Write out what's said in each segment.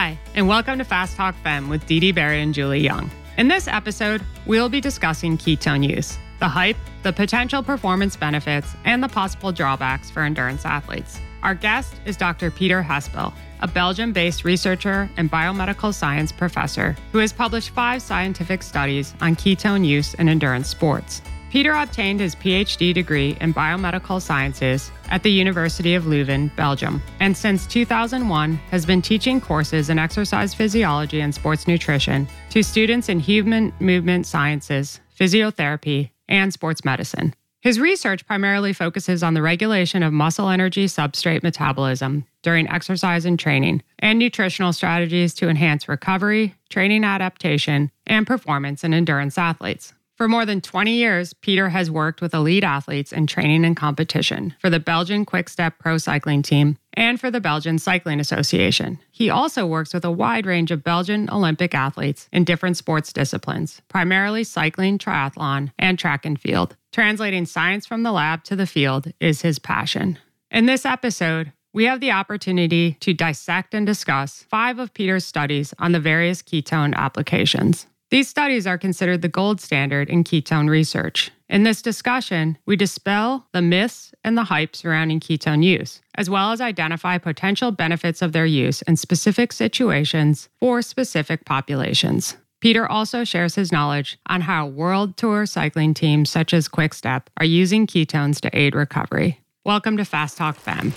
Hi, and welcome to Fast Talk Fem with Dede Barry and Julie Young. In this episode, we'll be discussing ketone use, the hype, the potential performance benefits, and the possible drawbacks for endurance athletes. Our guest is Dr. Peter Hespel, a Belgium based researcher and biomedical science professor who has published five scientific studies on ketone use in endurance sports. Peter obtained his PhD degree in biomedical sciences at the University of Leuven, Belgium, and since 2001 has been teaching courses in exercise physiology and sports nutrition to students in human movement sciences, physiotherapy, and sports medicine. His research primarily focuses on the regulation of muscle energy substrate metabolism during exercise and training, and nutritional strategies to enhance recovery, training adaptation, and performance in endurance athletes. For more than 20 years, Peter has worked with elite athletes in training and competition for the Belgian Quickstep Pro Cycling Team and for the Belgian Cycling Association. He also works with a wide range of Belgian Olympic athletes in different sports disciplines, primarily cycling, triathlon, and track and field. Translating science from the lab to the field is his passion. In this episode, we have the opportunity to dissect and discuss five of Peter's studies on the various ketone applications. These studies are considered the gold standard in ketone research. In this discussion, we dispel the myths and the hype surrounding ketone use, as well as identify potential benefits of their use in specific situations for specific populations. Peter also shares his knowledge on how world tour cycling teams such as Quickstep are using ketones to aid recovery. Welcome to Fast Talk Fem.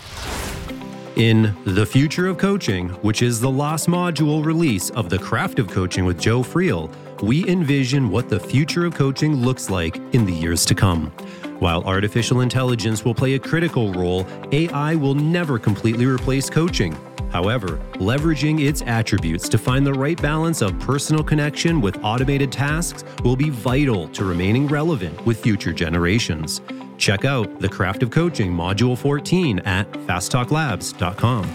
In The Future of Coaching, which is the last module release of The Craft of Coaching with Joe Friel, we envision what the future of coaching looks like in the years to come. While artificial intelligence will play a critical role, AI will never completely replace coaching. However, leveraging its attributes to find the right balance of personal connection with automated tasks will be vital to remaining relevant with future generations. Check out the Craft of Coaching Module 14 at fasttalklabs.com.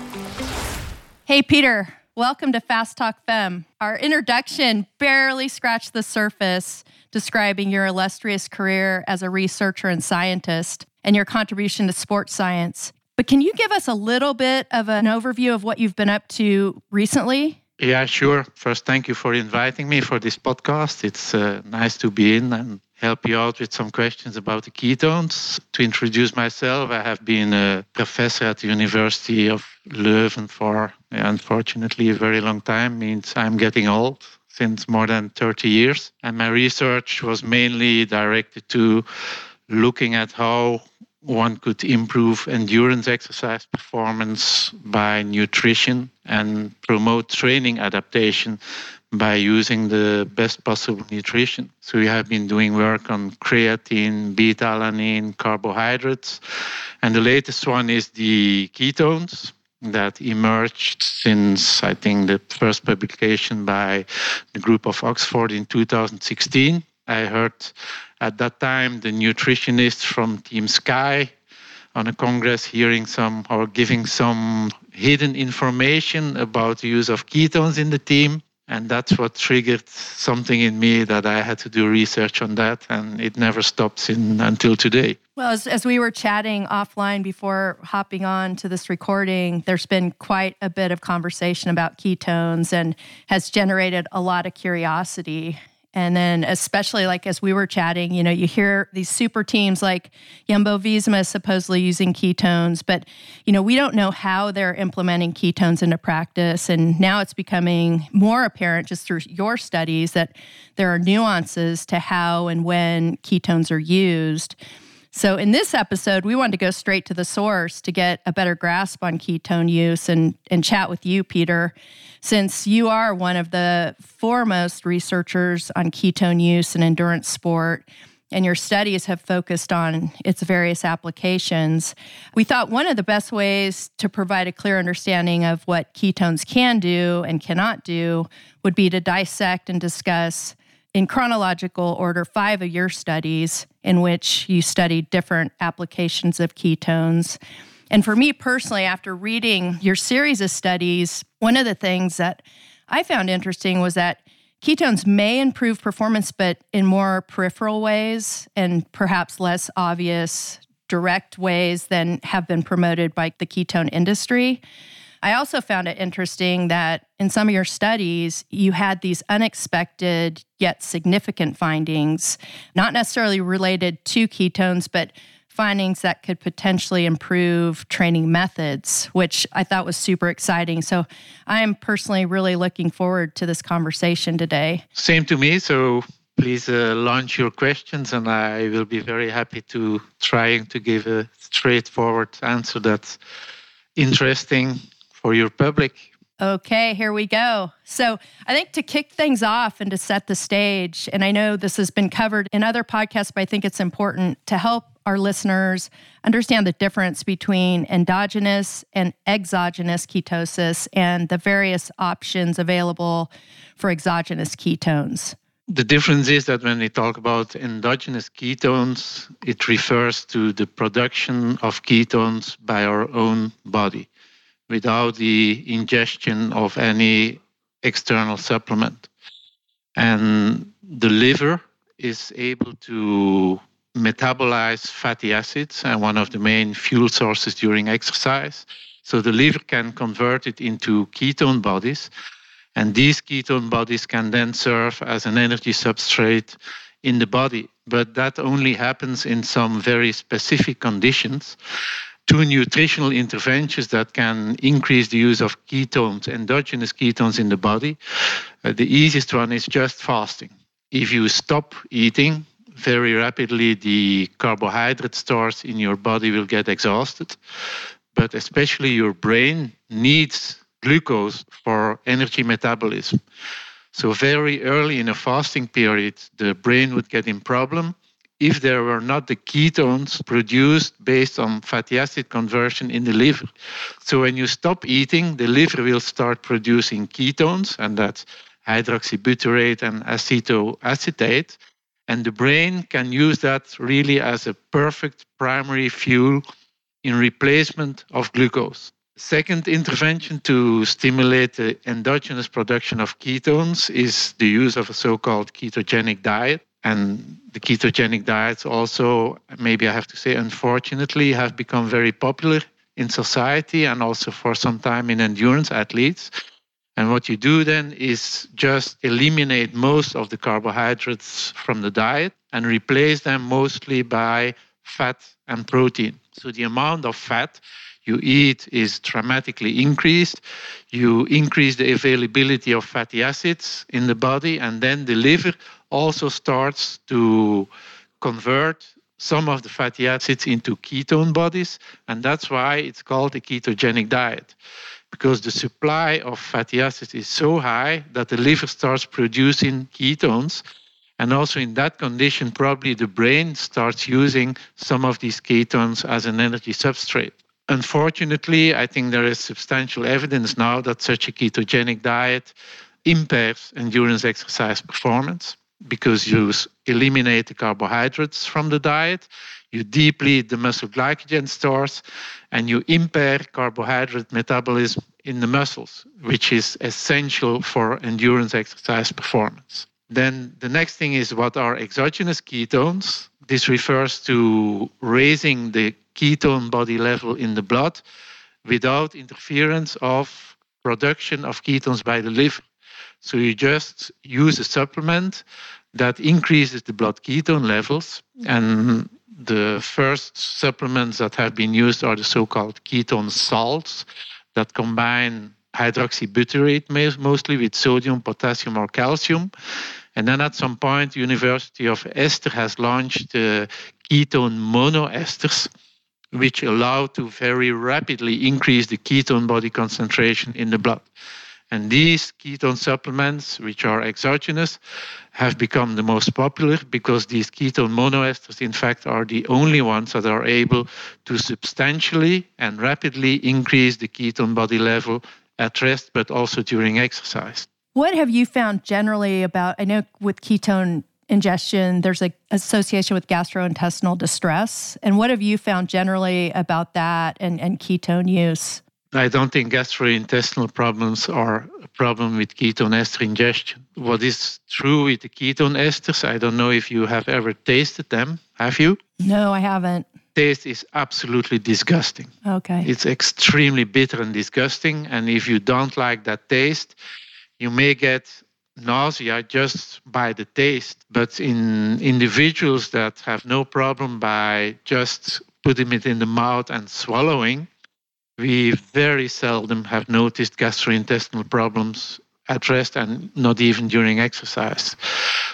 Hey, Peter, welcome to Fast Talk Fem. Our introduction barely scratched the surface describing your illustrious career as a researcher and scientist and your contribution to sports science. But can you give us a little bit of an overview of what you've been up to recently? Yeah, sure. First, thank you for inviting me for this podcast. It's uh, nice to be in and help you out with some questions about the ketones. To introduce myself, I have been a professor at the University of Leuven for, unfortunately, a very long time, means I'm getting old since more than 30 years. And my research was mainly directed to looking at how one could improve endurance exercise performance by nutrition and promote training adaptation by using the best possible nutrition. So we have been doing work on creatine, beta alanine, carbohydrates, and the latest one is the ketones that emerged since I think the first publication by the group of Oxford in 2016. I heard at that time the nutritionist from Team Sky on a congress hearing some or giving some hidden information about the use of ketones in the team and that's what triggered something in me that I had to do research on that, and it never stops in until today. Well, as, as we were chatting offline before hopping on to this recording, there's been quite a bit of conversation about ketones and has generated a lot of curiosity. And then, especially like as we were chatting, you know, you hear these super teams like Jumbo Visma supposedly using ketones, but, you know, we don't know how they're implementing ketones into practice. And now it's becoming more apparent just through your studies that there are nuances to how and when ketones are used. So, in this episode, we wanted to go straight to the source to get a better grasp on ketone use and, and chat with you, Peter, since you are one of the foremost researchers on ketone use in endurance sport and your studies have focused on its various applications. We thought one of the best ways to provide a clear understanding of what ketones can do and cannot do would be to dissect and discuss in chronological order five of your studies in which you studied different applications of ketones. And for me personally, after reading your series of studies, one of the things that I found interesting was that ketones may improve performance, but in more peripheral ways and perhaps less obvious direct ways than have been promoted by the ketone industry. I also found it interesting that in some of your studies, you had these unexpected yet significant findings, not necessarily related to ketones, but findings that could potentially improve training methods, which I thought was super exciting. So I am personally really looking forward to this conversation today. Same to me. So please uh, launch your questions, and I will be very happy to trying to give a straightforward answer that's interesting for your public. Okay, here we go. So, I think to kick things off and to set the stage, and I know this has been covered in other podcasts, but I think it's important to help our listeners understand the difference between endogenous and exogenous ketosis and the various options available for exogenous ketones. The difference is that when we talk about endogenous ketones, it refers to the production of ketones by our own body without the ingestion of any external supplement. And the liver is able to metabolize fatty acids and one of the main fuel sources during exercise. So the liver can convert it into ketone bodies and these ketone bodies can then serve as an energy substrate in the body. But that only happens in some very specific conditions. Two nutritional interventions that can increase the use of ketones, endogenous ketones in the body. Uh, the easiest one is just fasting. If you stop eating, very rapidly the carbohydrate stores in your body will get exhausted. But especially your brain needs glucose for energy metabolism. So very early in a fasting period, the brain would get in problem if there were not the ketones produced based on fatty acid conversion in the liver. So when you stop eating, the liver will start producing ketones, and that's hydroxybutyrate and acetoacetate. And the brain can use that really as a perfect primary fuel in replacement of glucose. Second intervention to stimulate the endogenous production of ketones is the use of a so called ketogenic diet. And the ketogenic diets also, maybe I have to say, unfortunately, have become very popular in society and also for some time in endurance athletes. And what you do then is just eliminate most of the carbohydrates from the diet and replace them mostly by fat and protein. So the amount of fat you eat is dramatically increased. You increase the availability of fatty acids in the body, and then the liver also starts to convert some of the fatty acids into ketone bodies, and that's why it's called a ketogenic diet. Because the supply of fatty acids is so high that the liver starts producing ketones. And also, in that condition, probably the brain starts using some of these ketones as an energy substrate. Unfortunately, I think there is substantial evidence now that such a ketogenic diet impairs endurance exercise performance because you eliminate the carbohydrates from the diet, you deplete the muscle glycogen stores, and you impair carbohydrate metabolism in the muscles, which is essential for endurance exercise performance. Then the next thing is what are exogenous ketones? This refers to raising the ketone body level in the blood without interference of production of ketones by the liver. So you just use a supplement that increases the blood ketone levels. And the first supplements that have been used are the so called ketone salts that combine hydroxybutyrate mostly with sodium, potassium, or calcium. And then at some point, University of Exeter has launched uh, ketone monoesters, which allow to very rapidly increase the ketone body concentration in the blood. And these ketone supplements, which are exogenous, have become the most popular because these ketone monoesters, in fact, are the only ones that are able to substantially and rapidly increase the ketone body level at rest, but also during exercise. What have you found generally about? I know with ketone ingestion, there's an association with gastrointestinal distress. And what have you found generally about that and, and ketone use? I don't think gastrointestinal problems are a problem with ketone ester ingestion. What is true with the ketone esters, I don't know if you have ever tasted them. Have you? No, I haven't. taste is absolutely disgusting. Okay. It's extremely bitter and disgusting. And if you don't like that taste, you may get nausea just by the taste. But in individuals that have no problem by just putting it in the mouth and swallowing, we very seldom have noticed gastrointestinal problems addressed and not even during exercise.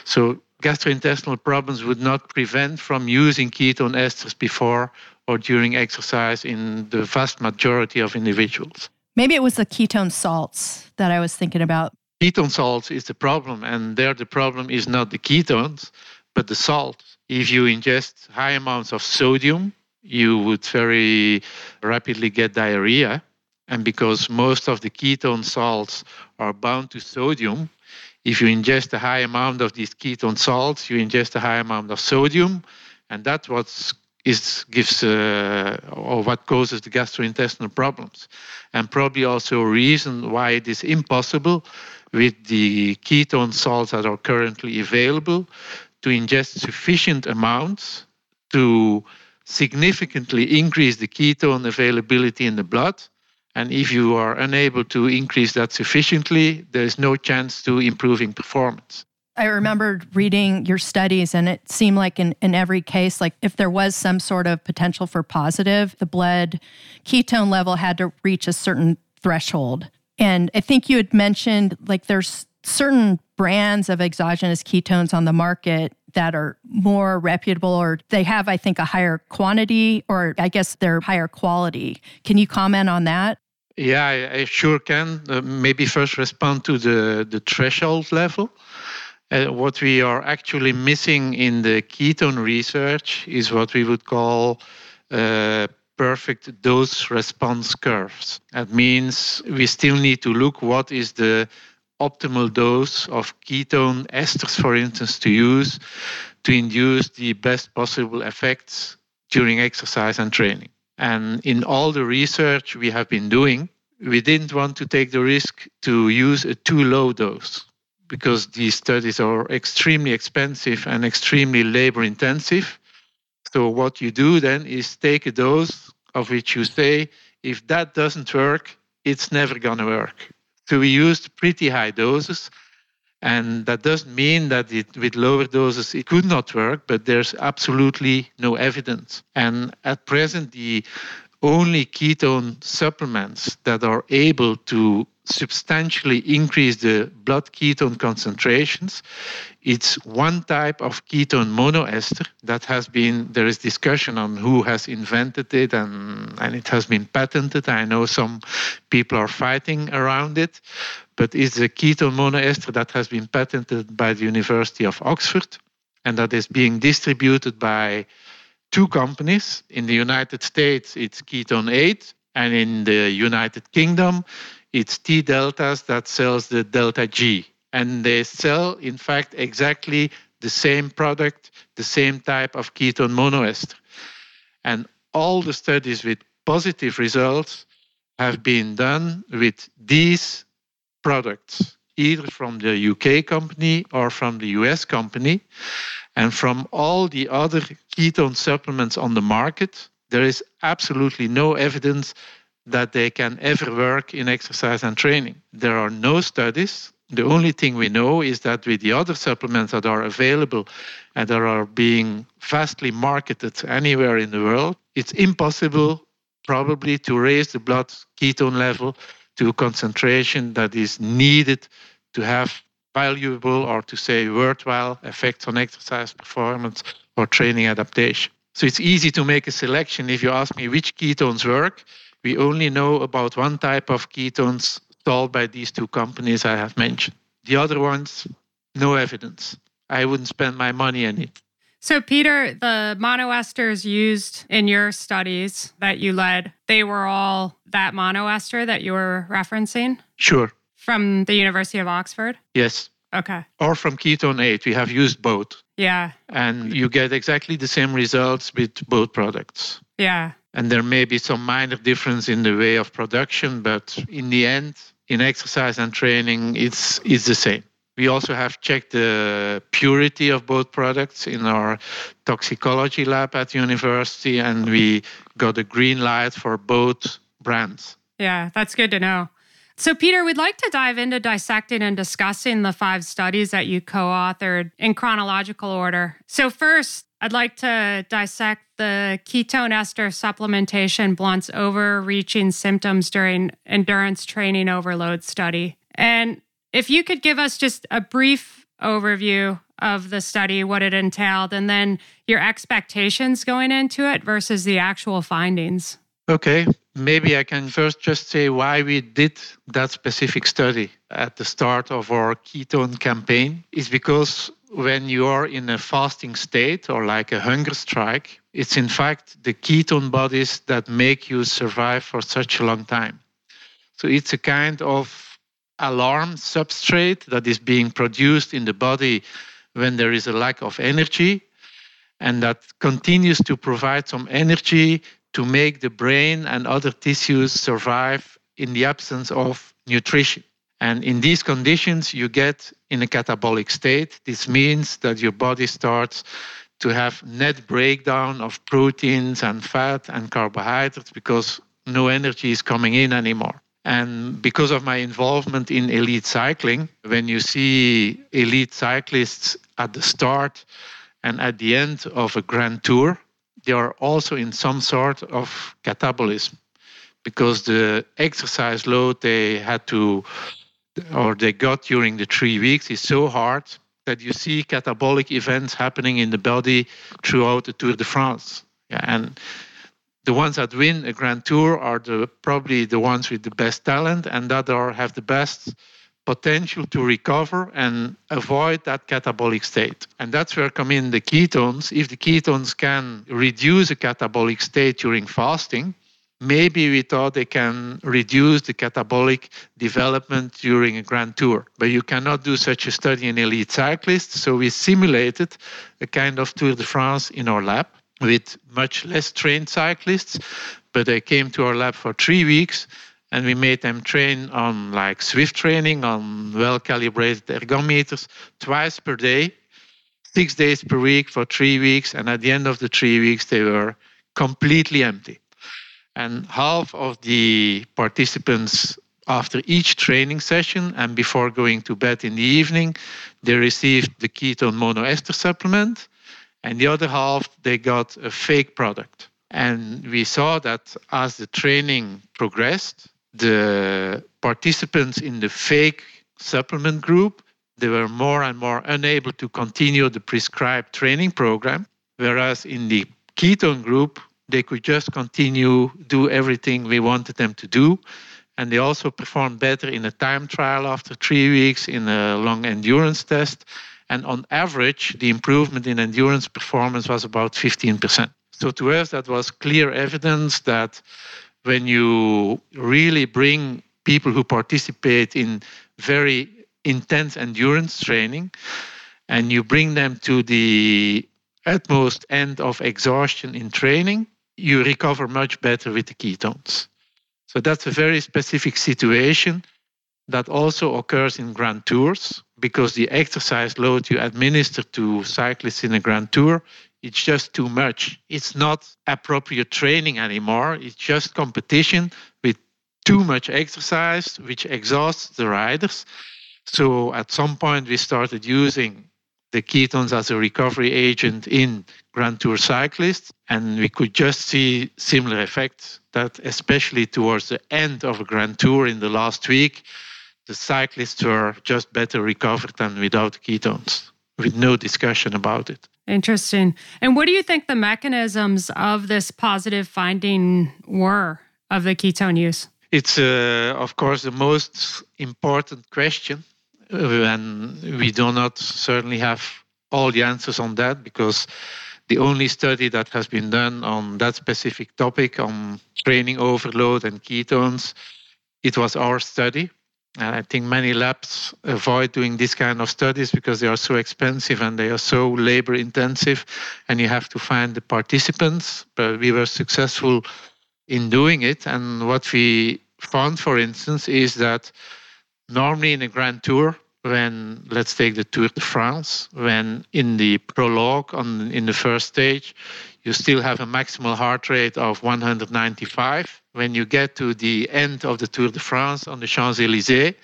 So gastrointestinal problems would not prevent from using ketone esters before or during exercise in the vast majority of individuals. Maybe it was the ketone salts that I was thinking about. Ketone salts is the problem, and there the problem is not the ketones, but the salt. If you ingest high amounts of sodium, you would very rapidly get diarrhea. And because most of the ketone salts are bound to sodium, if you ingest a high amount of these ketone salts, you ingest a high amount of sodium, and that's what is gives uh, or what causes the gastrointestinal problems, and probably also a reason why it is impossible with the ketone salts that are currently available to ingest sufficient amounts to significantly increase the ketone availability in the blood and if you are unable to increase that sufficiently, there is no chance to improving performance. I remember reading your studies, and it seemed like in, in every case, like if there was some sort of potential for positive, the blood ketone level had to reach a certain threshold. And I think you had mentioned like there's certain brands of exogenous ketones on the market that are more reputable or they have, I think, a higher quantity or I guess they're higher quality. Can you comment on that? Yeah, I, I sure can. Uh, maybe first respond to the, the threshold level. Uh, what we are actually missing in the ketone research is what we would call uh, perfect dose response curves. That means we still need to look what is the optimal dose of ketone esters, for instance, to use to induce the best possible effects during exercise and training. And in all the research we have been doing, we didn't want to take the risk to use a too low dose because these studies are extremely expensive and extremely labor intensive. So, what you do then is take a dose of which you say, if that doesn't work, it's never going to work. So, we used pretty high doses and that doesn't mean that it, with lower doses it could not work, but there's absolutely no evidence. And at present, the only ketone supplements that are able to substantially increase the blood ketone concentrations. It's one type of ketone monoester that has been, there is discussion on who has invented it and, and it has been patented. I know some people are fighting around it, but it's a ketone monoester that has been patented by the University of Oxford and that is being distributed by two companies. In the United States, it's KetoneAid, and in the United Kingdom, it's T Deltas that sells the Delta G. And they sell, in fact, exactly the same product, the same type of ketone monoester. And all the studies with positive results have been done with these products, either from the UK company or from the US company. And from all the other ketone supplements on the market, there is absolutely no evidence that they can ever work in exercise and training. There are no studies. The only thing we know is that with the other supplements that are available and that are being vastly marketed anywhere in the world, it's impossible probably to raise the blood ketone level to a concentration that is needed to have valuable or to say worthwhile effects on exercise performance or training adaptation. So it's easy to make a selection. If you ask me which ketones work, we only know about one type of ketones sold by these two companies I have mentioned. The other ones, no evidence. I wouldn't spend my money on it. So, Peter, the monoesters used in your studies that you led, they were all that monoester that you were referencing? Sure. From the University of Oxford? Yes. Okay. Or from KetoneAid. We have used both. Yeah. And you get exactly the same results with both products. Yeah. And there may be some minor difference in the way of production, but in the end, in exercise and training, it's, it's the same. We also have checked the purity of both products in our toxicology lab at university, and we got a green light for both brands. Yeah, that's good to know. So, Peter, we'd like to dive into dissecting and discussing the five studies that you co authored in chronological order. So, first, I'd like to dissect the ketone ester supplementation blunts overreaching symptoms during endurance training overload study. And if you could give us just a brief overview of the study, what it entailed, and then your expectations going into it versus the actual findings. Okay, maybe I can first just say why we did that specific study at the start of our ketone campaign is because when you are in a fasting state or like a hunger strike, it's in fact the ketone bodies that make you survive for such a long time. So it's a kind of alarm substrate that is being produced in the body when there is a lack of energy and that continues to provide some energy to make the brain and other tissues survive in the absence of nutrition. And in these conditions, you get in a catabolic state. This means that your body starts to have net breakdown of proteins and fat and carbohydrates because no energy is coming in anymore. And because of my involvement in elite cycling, when you see elite cyclists at the start and at the end of a grand tour, they are also in some sort of catabolism because the exercise load they had to or they got during the three weeks is so hard that you see catabolic events happening in the body throughout the Tour de France. Yeah, and the ones that win a Grand Tour are the probably the ones with the best talent and that are have the best potential to recover and avoid that catabolic state. And that's where come in the ketones. If the ketones can reduce a catabolic state during fasting, maybe we thought they can reduce the catabolic development during a grand tour. But you cannot do such a study in elite cyclists. So we simulated a kind of Tour de France in our lab with much less trained cyclists. But they came to our lab for three weeks and we made them train on like Zwift training on well calibrated ergometers twice per day, six days per week for three weeks. And at the end of the three weeks, they were completely empty. And half of the participants, after each training session and before going to bed in the evening, they received the ketone monoester supplement. And the other half, they got a fake product. And we saw that as the training progressed, the participants in the fake supplement group they were more and more unable to continue the prescribed training program whereas in the ketone group they could just continue do everything we wanted them to do. And they also performed better in a time trial after 3 weeks in a long endurance test. And on average the improvement in endurance performance was about 15% so to us that was clear evidence that when you really bring people who participate in very intense endurance training and you bring them to the utmost end of exhaustion in training, you recover much better with the ketones. So that's a very specific situation that also occurs in Grand Tours because the exercise load you administer to cyclists in a Grand Tour it's just too much. It's not appropriate training anymore. It's just competition with too much exercise, which exhausts the riders. So at some point, we started using the ketones as a recovery agent in Grand Tour cyclists, and we could just see similar effects. That especially towards the end of a Grand Tour in the last week, the cyclists were just better recovered than without ketones, with no discussion about it. Interesting. And what do you think the mechanisms of this positive finding were of the ketone use? It's, uh, of course, the most important question. And we do not certainly have all the answers on that because the only study that has been done on that specific topic on training overload and ketones, it was our study. And I think many labs avoid doing this kind of studies because they are so expensive and they are so labor intensive, and you have to find the participants. But we were successful in doing it. And what we found, for instance, is that normally in a grand tour, when let's take the Tour de France, when in the prologue on in the first stage, you still have a maximal heart rate of 195. When you get to the end of the Tour de France on the Champs-Élysées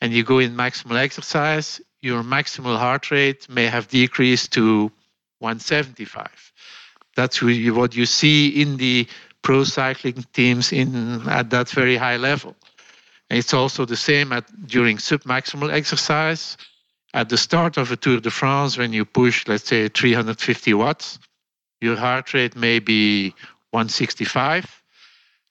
and you go in maximal exercise, your maximal heart rate may have decreased to 175. That's what you see in the pro cycling teams in at that very high level. It's also the same at during submaximal exercise. At the start of a Tour de France, when you push, let's say, 350 watts, your heart rate may be 165.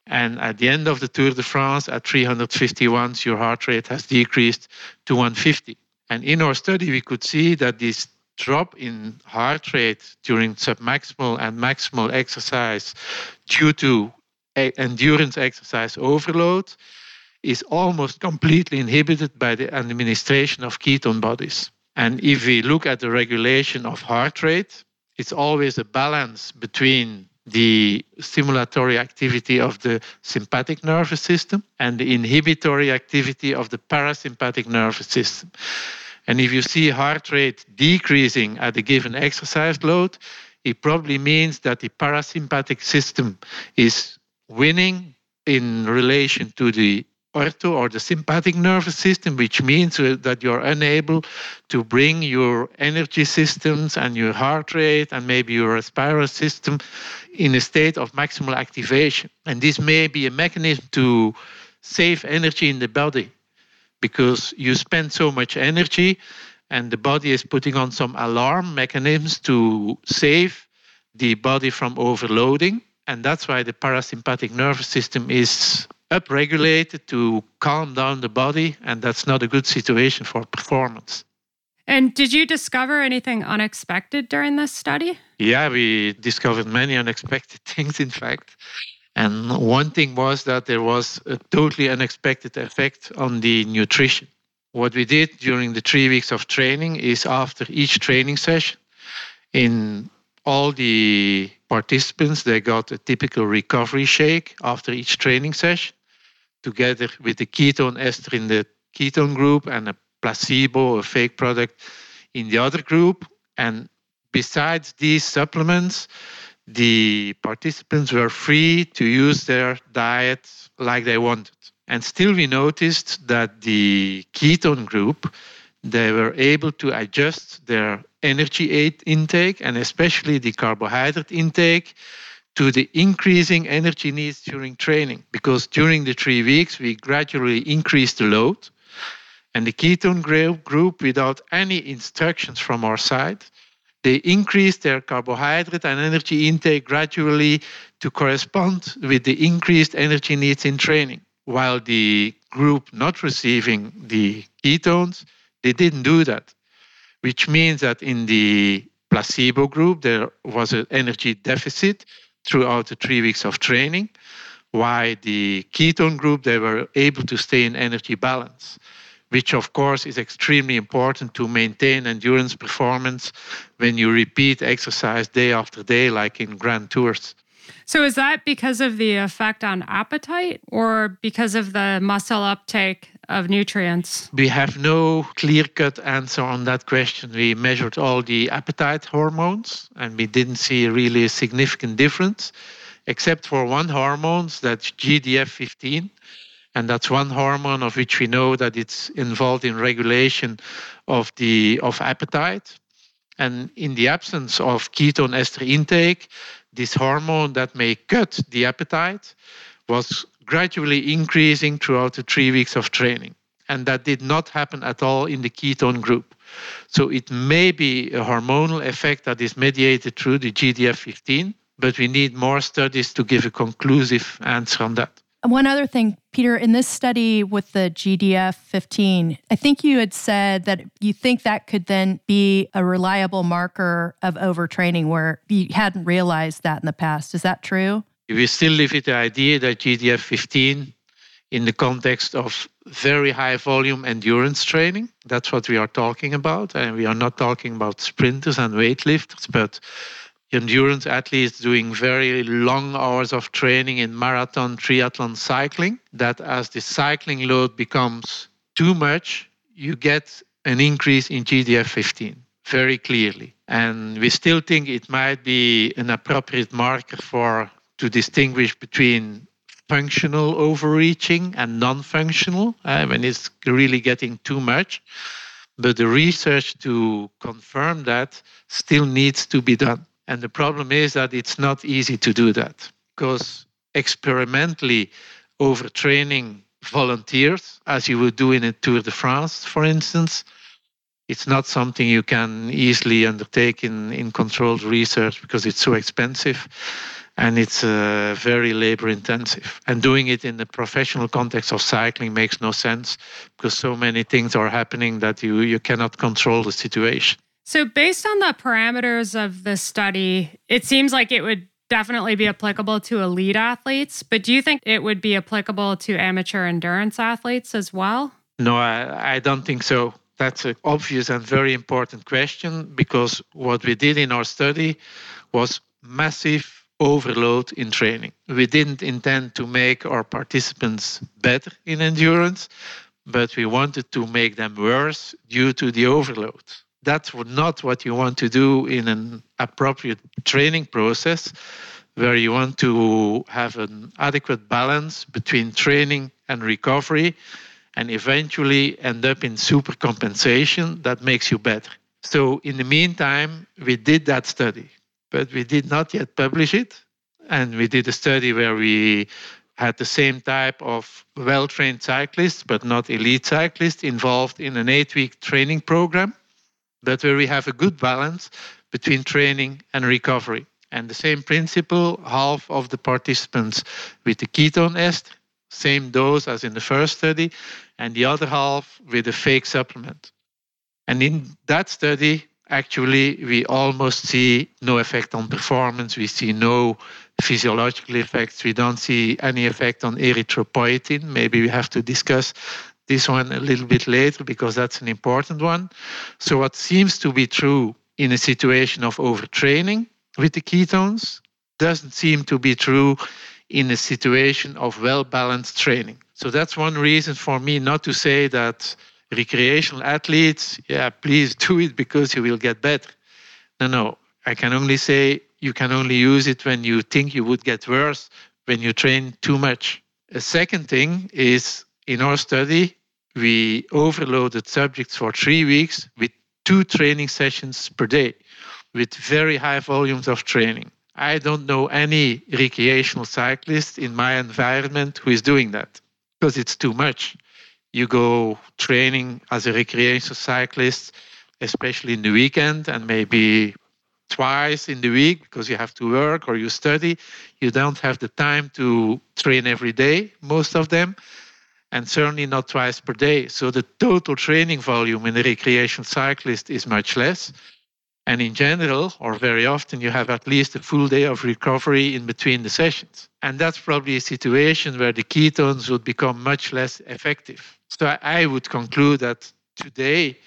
And at the end of the Tour de France, at 350 watts, your heart rate has decreased to 150. And in our study, we could see that this drop in heart rate during submaximal and maximal exercise due to endurance exercise overload is almost completely inhibited by the administration of ketone bodies. And if we look at the regulation of heart rate, it's always a balance between the stimulatory activity of the sympathetic nervous system and the inhibitory activity of the parasympathetic nervous system. And if you see heart rate decreasing at a given exercise load, it probably means that the parasympathetic system is winning in relation to the ortho or the sympathetic nervous system, which means uh, that you're unable to bring your energy systems and your heart rate and maybe your respiratory system in a state of maximal activation. And this may be a mechanism to save energy in the body because you spend so much energy and the body is putting on some alarm mechanisms to save the body from overloading. And that's why the parasympathetic nervous system is upregulated to calm down the body, and that's not a good situation for performance. And did you discover anything unexpected during this study? Yeah, we discovered many unexpected things, in fact. And one thing was that there was a totally unexpected effect on the nutrition. What we did during the three weeks of training is after each training session, in all the participants, they got a typical recovery shake after each training session together with the ketone ester in the ketone group and a placebo, a fake product, in the other group. And besides these supplements, the participants were free to use their diet like they wanted. And still, we noticed that the ketone group, they were able to adjust their energy intake and especially the carbohydrate intake to the increasing energy needs during training because during the three weeks we gradually increased the load. And the ketone group without any instructions from our side they increased their carbohydrate and energy intake gradually to correspond with the increased energy needs in training. While the group not receiving the ketones they didn't do that which means that in the placebo group there was an energy deficit throughout the three weeks of training, why the ketone group, they were able to stay in energy balance, which of course is extremely important to maintain endurance performance when you repeat exercise day after day, like in grand tours. So, is that because of the effect on appetite or because of the muscle uptake of nutrients? We have no clear cut answer on that question. We measured all the appetite hormones and we didn't see really a significant difference, except for one hormone, that's GDF 15. And that's one hormone of which we know that it's involved in regulation of the of appetite. And in the absence of ketone ester intake, this hormone that may cut the appetite was gradually increasing throughout the three weeks of training. And that did not happen at all in the ketone group. So it may be a hormonal effect that is mediated through the GDF 15, but we need more studies to give a conclusive answer on that. One other thing, Peter, in this study with the GDF 15, I think you had said that you think that could then be a reliable marker of overtraining where you hadn't realized that in the past. Is that true? We still live with the idea that GDF 15, in the context of very high volume endurance training, that's what we are talking about. And we are not talking about sprinters and weightlifters, but endurance athletes doing very long hours of training in marathon, triathlon, cycling, that as the cycling load becomes too much, you get an increase in GDF15 very clearly. And we still think it might be an appropriate marker for to distinguish between functional overreaching and non-functional uh, when it's really getting too much. But the research to confirm that still needs to be done. And the problem is that it's not easy to do that because experimentally overtraining volunteers, as you would do in a Tour de France, for instance, it's not something you can easily undertake in, in controlled research because it's so expensive and it's uh, very labor intensive. And doing it in the professional context of cycling makes no sense because so many things are happening that you, you cannot control the situation. So, based on the parameters of the study, it seems like it would definitely be applicable to elite athletes, but do you think it would be applicable to amateur endurance athletes as well? No, I, I don't think so. That's an obvious and very important question because what we did in our study was massive overload in training. We didn't intend to make our participants better in endurance, but we wanted to make them worse due to the overload. That's not what you want to do in an appropriate training process where you want to have an adequate balance between training and recovery and eventually end up in super compensation that makes you better. So, in the meantime, we did that study, but we did not yet publish it. And we did a study where we had the same type of well trained cyclists, but not elite cyclists, involved in an eight week training program, but where we have a good balance between training and recovery. And the same principle half of the participants with the ketone est, same dose as in the first study, and the other half with a fake supplement. And in that study, actually, we almost see no effect on performance. We see no physiological effects. We don't see any effect on erythropoietin. Maybe we have to discuss this one a little bit later because that's an important one. So, what seems to be true in a situation of overtraining with the ketones doesn't seem to be true in a situation of well balanced training. So that's one reason for me not to say that recreational athletes, yeah, please do it because you will get better. No, no. I can only say you can only use it when you think you would get worse when you train too much. A second thing is in our study, we overloaded subjects for three weeks with two training sessions per day with very high volumes of training. I don't know any recreational cyclist in my environment who is doing that because it's too much. You go training as a recreational cyclist, especially in the weekend and maybe twice in the week because you have to work or you study. You don't have the time to train every day, most of them, and certainly not twice per day. So the total training volume in a recreational cyclist is much less. And in general, or very often, you have at least a full day of recovery in between the sessions. And that's probably a situation where the ketones would become much less effective. So I would conclude that today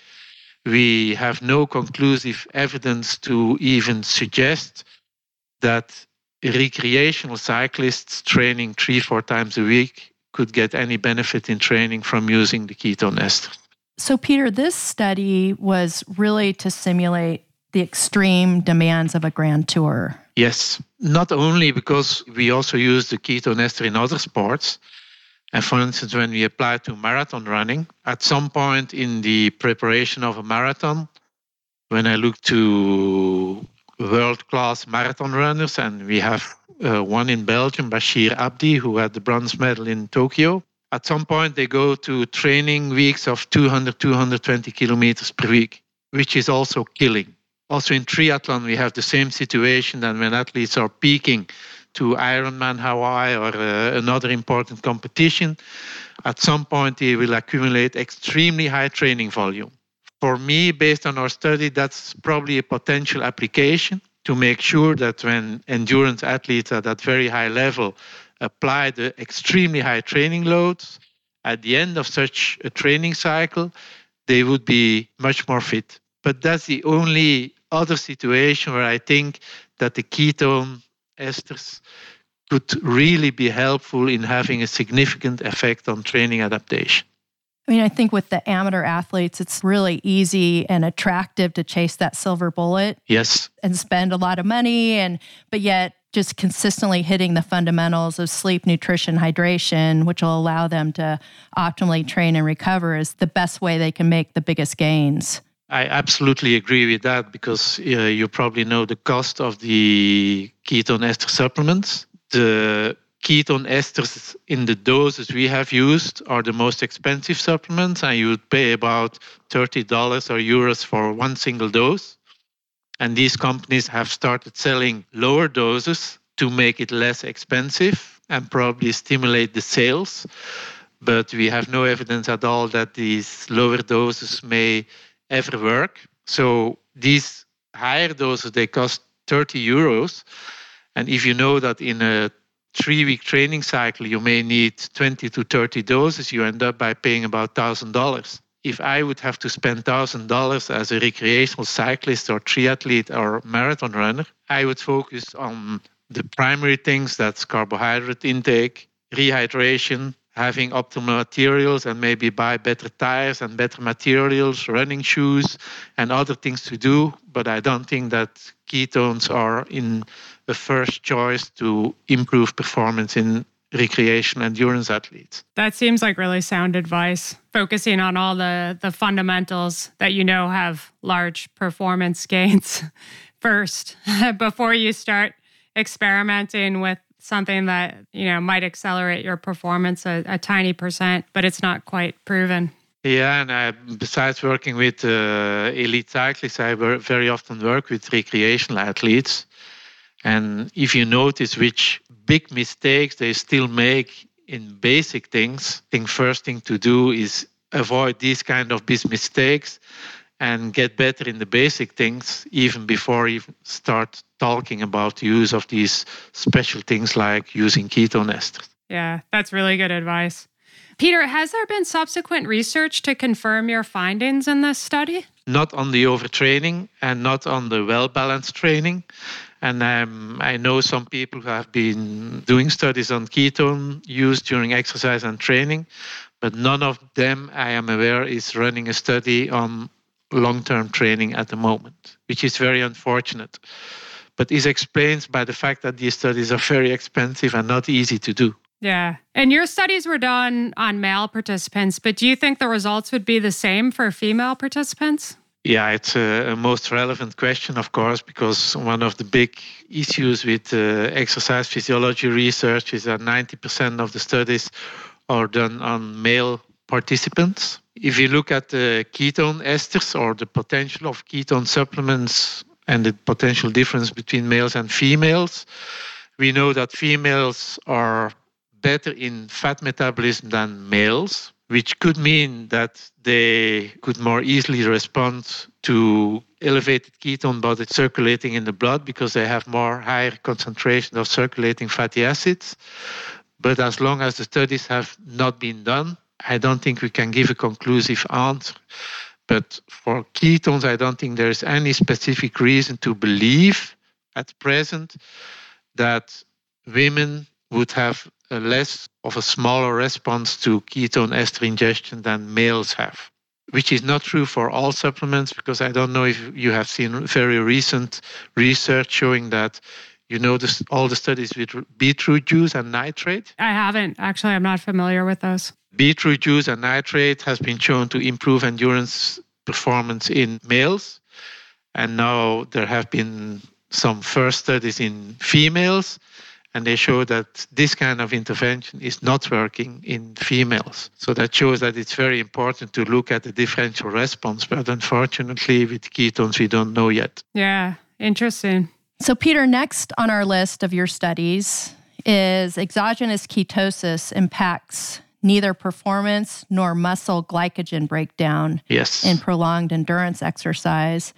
we have no conclusive evidence to even suggest that recreational cyclists training three, four times a week could get any benefit in training from using the ketone ester. So, Peter, this study was really to simulate the extreme demands of a grand tour. Yes, not only because we also use the ketone ester in other sports. And for instance, when we apply to marathon running, at some point in the preparation of a marathon, when I look to world class marathon runners, and we have uh, one in Belgium, Bashir Abdi, who had the bronze medal in Tokyo. At some point, they go to training weeks of 200, 220 kilometers per week, which is also killing. Also in triathlon, we have the same situation that when athletes are peaking to Ironman Hawaii or uh, another important competition, at some point they will accumulate extremely high training volume. For me, based on our study, that's probably a potential application to make sure that when endurance athletes at that very high level apply the extremely high training loads, at the end of such a training cycle, they would be much more fit. But that's the only other situation where I think that the ketone esters could really be helpful in having a significant effect on training adaptation. I mean, I think with the amateur athletes, it's really easy and attractive to chase that silver bullet. Yes. And spend a lot of money and but yet just consistently hitting the fundamentals of sleep, nutrition, hydration, which will allow them to optimally train and recover is the best way they can make the biggest gains. I absolutely agree with that because uh, you probably know the cost of the ketone ester supplements. The ketone esters in the doses we have used are the most expensive supplements, and you would pay about $30 or euros for one single dose. And these companies have started selling lower doses to make it less expensive and probably stimulate the sales. But we have no evidence at all that these lower doses may ever work. So these higher doses, they cost 30 euros. And if you know that in a three week training cycle, you may need 20 to 30 doses, you end up by paying about $1,000 if I would have to spend thousand dollars as a recreational cyclist or triathlete or marathon runner, I would focus on the primary things that's carbohydrate intake, rehydration, having optimal materials and maybe buy better tires and better materials, running shoes and other things to do. But I don't think that ketones are in the first choice to improve performance in recreation endurance athletes. That seems like really sound advice, focusing on all the the fundamentals that you know have large performance gains first before you start experimenting with something that, you know, might accelerate your performance a, a tiny percent, but it's not quite proven. Yeah, and I, besides working with uh, elite cyclists, I very often work with recreational athletes. And if you notice which big mistakes they still make in basic things, think first thing to do is avoid these kind of big mistakes and get better in the basic things even before you start talking about the use of these special things like using ketone esters. Yeah, that's really good advice. Peter, has there been subsequent research to confirm your findings in this study? Not on the overtraining and not on the well balanced training. And um, I know some people who have been doing studies on ketone use during exercise and training, but none of them, I am aware, is running a study on long term training at the moment, which is very unfortunate. But is explained by the fact that these studies are very expensive and not easy to do. Yeah. And your studies were done on male participants, but do you think the results would be the same for female participants? Yeah, it's a, a, most relevant question, of course, because one of the big issues with uh, exercise physiology research is that 90% of the studies are done on male participants. If you look at the ketone esters or the potential of ketone supplements and the potential difference between males and females, we know that females are better in fat metabolism than males which could mean that they could more easily respond to elevated ketone bodies circulating in the blood because they have more higher concentration of circulating fatty acids. But as long as the studies have not been done, I don't think we can give a conclusive answer. But for ketones, I don't think there's any specific reason to believe at present that women would have a less of a smaller response to ketone ester ingestion than males have, which is not true for all supplements because I don't know if you have seen very recent research showing that you know this, all the studies with beetroot juice and nitrate? I haven't. Actually, I'm not familiar with those. Beetroot juice and nitrate has been shown to improve endurance performance in males. And now there have been some first studies in females and they show that this kind of intervention is not working in females. So that shows that it's very important to look at the differential response. But unfortunately, with ketones, we don't know yet. Yeah, interesting. So, Peter, next on our list of your studies is exogenous ketosis impacts neither performance nor muscle glycogen breakdown yes. in prolonged endurance exercise.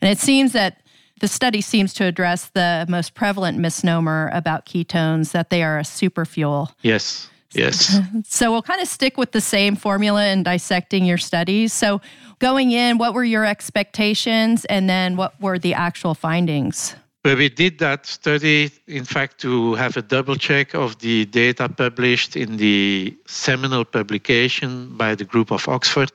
And it seems that the study seems to address the most prevalent misnomer about ketones that they are a superfuel. Yes. Yes. So we'll kind of stick with the same formula in dissecting your studies. So going in, what were your expectations and then what were the actual findings? But we did that study, in fact, to have a double check of the data published in the seminal publication by the group of Oxford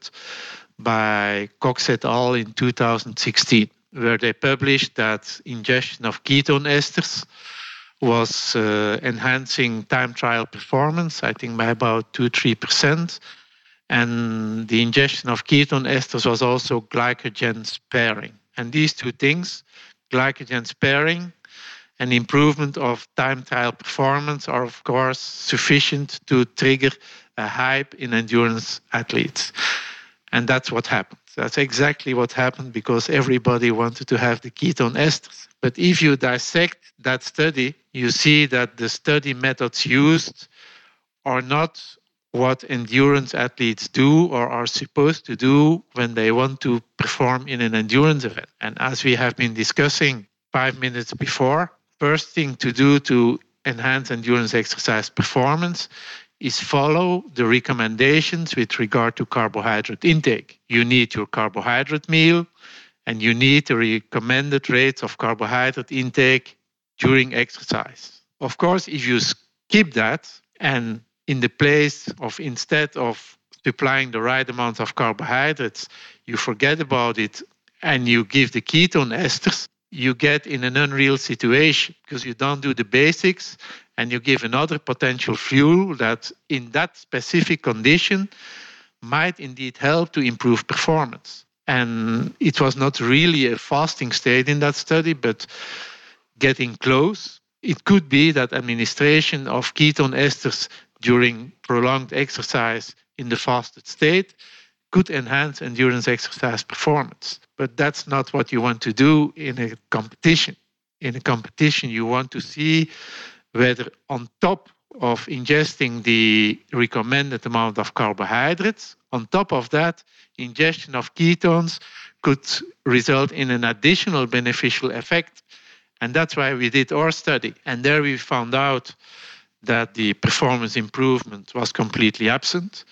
by Cox et al. in 2016, where they published that ingestion of ketone esters was uh, enhancing time trial performance, I think by about 2 3%. And the ingestion of ketone esters was also glycogen sparing. And these two things, glycogen sparing and improvement of time trial performance, are of course sufficient to trigger a hype in endurance athletes. And that's what happened. That's exactly what happened because everybody wanted to have the ketone esters. But if you dissect that study, you see that the study methods used are not what endurance athletes do or are supposed to do when they want to perform in an endurance event. And as we have been discussing five minutes before, first thing to do to enhance endurance exercise performance is follow the recommendations with regard to carbohydrate intake. You need your carbohydrate meal and you need the recommended rates of carbohydrate intake during exercise. Of course, if you skip that and in the place of instead of supplying the right amount of carbohydrates, you forget about it and you give the ketone esters, you get in an unreal situation because you don't do the basics and you give another potential fuel that in that specific condition might indeed help to improve performance. And it was not really a fasting state in that study, but getting close. It could be that administration of ketone esters during prolonged exercise in the fasted state could enhance endurance exercise performance. But that's not what you want to do in a competition. In a competition, you want to see whether on top of ingesting the recommended amount of carbohydrates, on top of that, ingestion of ketones could result in an additional beneficial effect. And that's why we did our study. And there we found out that the performance improvement was completely absent.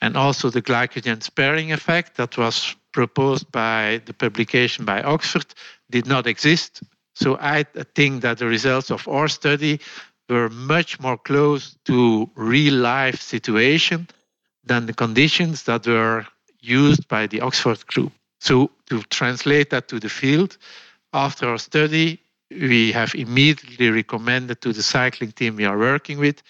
And also the glycogen sparing effect that was proposed by the publication by Oxford did not exist. So I think that the results of our study were much more close to real life situation than the conditions that were used by the Oxford group. So to translate that to the field, after our study, we have immediately recommended to the cycling team we are working with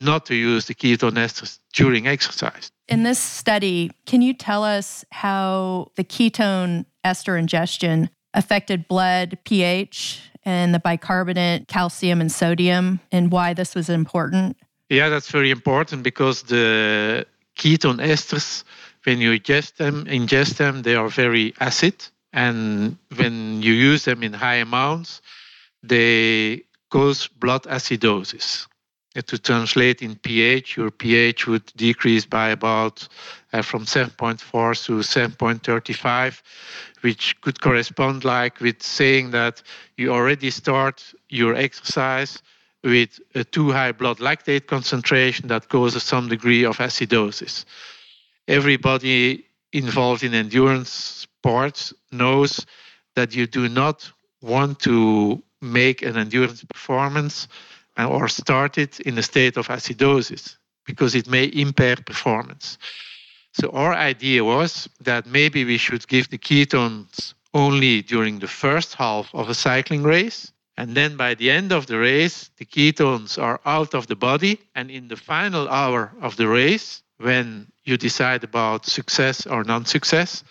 not to use the ketone esters during exercise. In this study, can you tell us how the ketone ester ingestion affected blood pH and the bicarbonate, calcium, and sodium, and why this was important? Yeah, that's very important because the ketone esters, when you ingest them, ingest them, they are very acid, and when you use them in high amounts, they cause blood acidosis. To translate in pH, your pH would decrease by about uh, from 7.4 to 7.35, which could correspond like with saying that you already start your exercise with a too high blood lactate concentration that causes some degree of acidosis. Everybody involved in endurance sports knows that you do not want to make an endurance performance uh, or start it in a state of acidosis because it may impair performance. So our idea was that maybe we should give the ketones only during the first half of a cycling race. And then by the end of the race, the ketones are out of the body. And in the final hour of the race, when you decide about success or non success,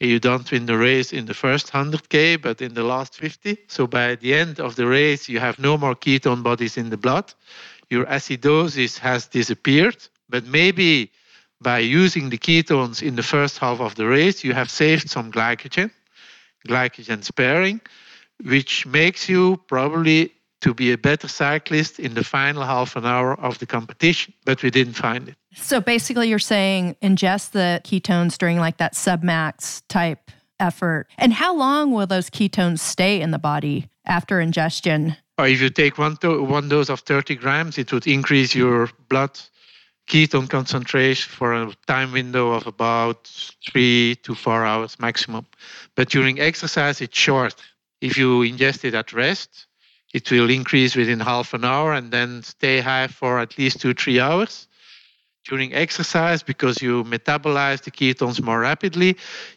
you don't win the race in the first 100K, but in the last 50. So by the end of the race, you have no more ketone bodies in the blood. Your acidosis has disappeared, but maybe by using the ketones in the first half of the race, you have saved some glycogen, glycogen sparing, which makes you probably to be a better cyclist in the final half an hour of the competition, but we didn't find it. So basically, you're saying ingest the ketones during like that submax type effort. And how long will those ketones stay in the body after ingestion? Or if you take one, to- one dose of 30 grams, it would increase your blood ketone concentration for a time window of about three to four hours maximum. But during exercise, it's short. If you ingest it at rest, it will increase within half an hour and then stay high for at least two, three hours. During exercise, because you metabolize the ketones more rapidly,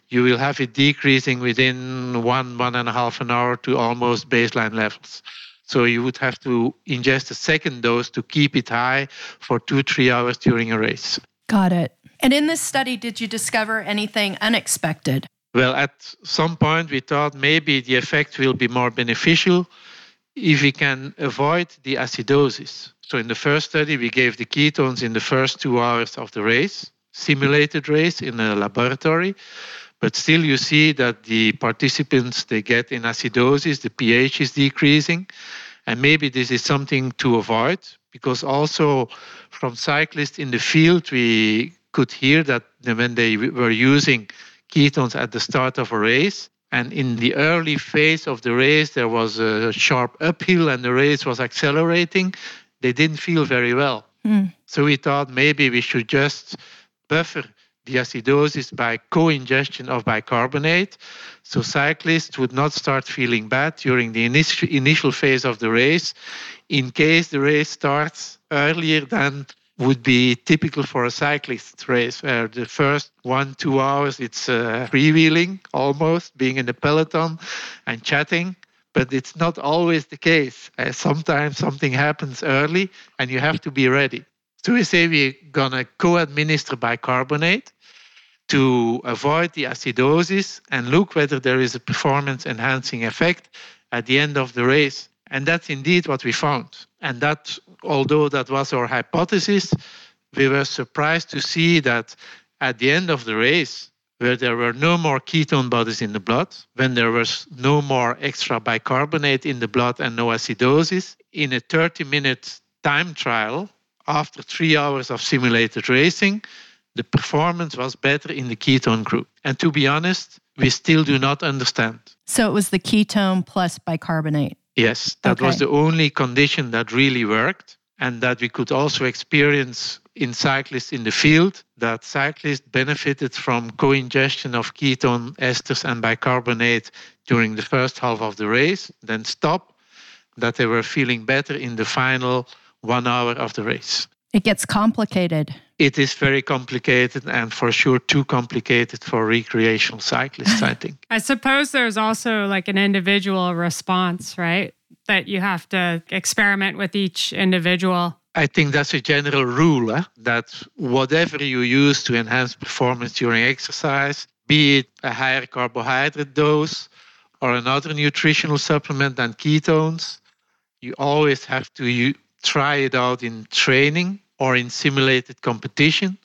you will have it decreasing within one, one and a half an hour to almost baseline levels. So you would have to ingest a second dose to keep it high for two, three hours during a race. Got it. And in this study, did you discover anything unexpected? Well, at some point, we thought maybe the effect will be more beneficial if we can avoid the acidosis. So, in the first study, we gave the ketones in the first two hours of the race, simulated race in a laboratory. But still, you see that the participants they get in acidosis, the pH is decreasing, and maybe this is something to avoid because also from cyclists in the field we could hear that when they were using ketones at the start of a race, and in the early phase of the race, there was a sharp uphill and the race was accelerating. They didn't feel very well. Mm. So we thought maybe we should just buffer the acidosis by co ingestion of bicarbonate. So cyclists would not start feeling bad during the initial, initial phase of the race in case the race starts earlier than would be typical for a cyclist race, where the first one, two hours it's uh, freewheeling almost, being in the peloton and chatting. But it's not always the case. Uh, sometimes something happens early and you have to be ready. So we say we're going to co administer bicarbonate to avoid the acidosis and look whether there is a performance enhancing effect at the end of the race. And that's indeed what we found. And that, although that was our hypothesis, we were surprised to see that at the end of the race, where there were no more ketone bodies in the blood, when there was no more extra bicarbonate in the blood and no acidosis, in a 30 minute time trial, after three hours of simulated racing, the performance was better in the ketone group. And to be honest, we still do not understand. So it was the ketone plus bicarbonate. Yes, that okay. was the only condition that really worked, and that we could also experience in cyclists in the field that cyclists benefited from co ingestion of ketone esters and bicarbonate during the first half of the race, then stop, that they were feeling better in the final one hour of the race. It gets complicated. It is very complicated and for sure too complicated for recreational cyclists, I think. I suppose there's also like an individual response, right? That you have to experiment with each individual. I think that's a general rule eh? that whatever you use to enhance performance during exercise, be it a higher carbohydrate dose or another nutritional supplement than ketones, you always have to try it out in training or in simulated competition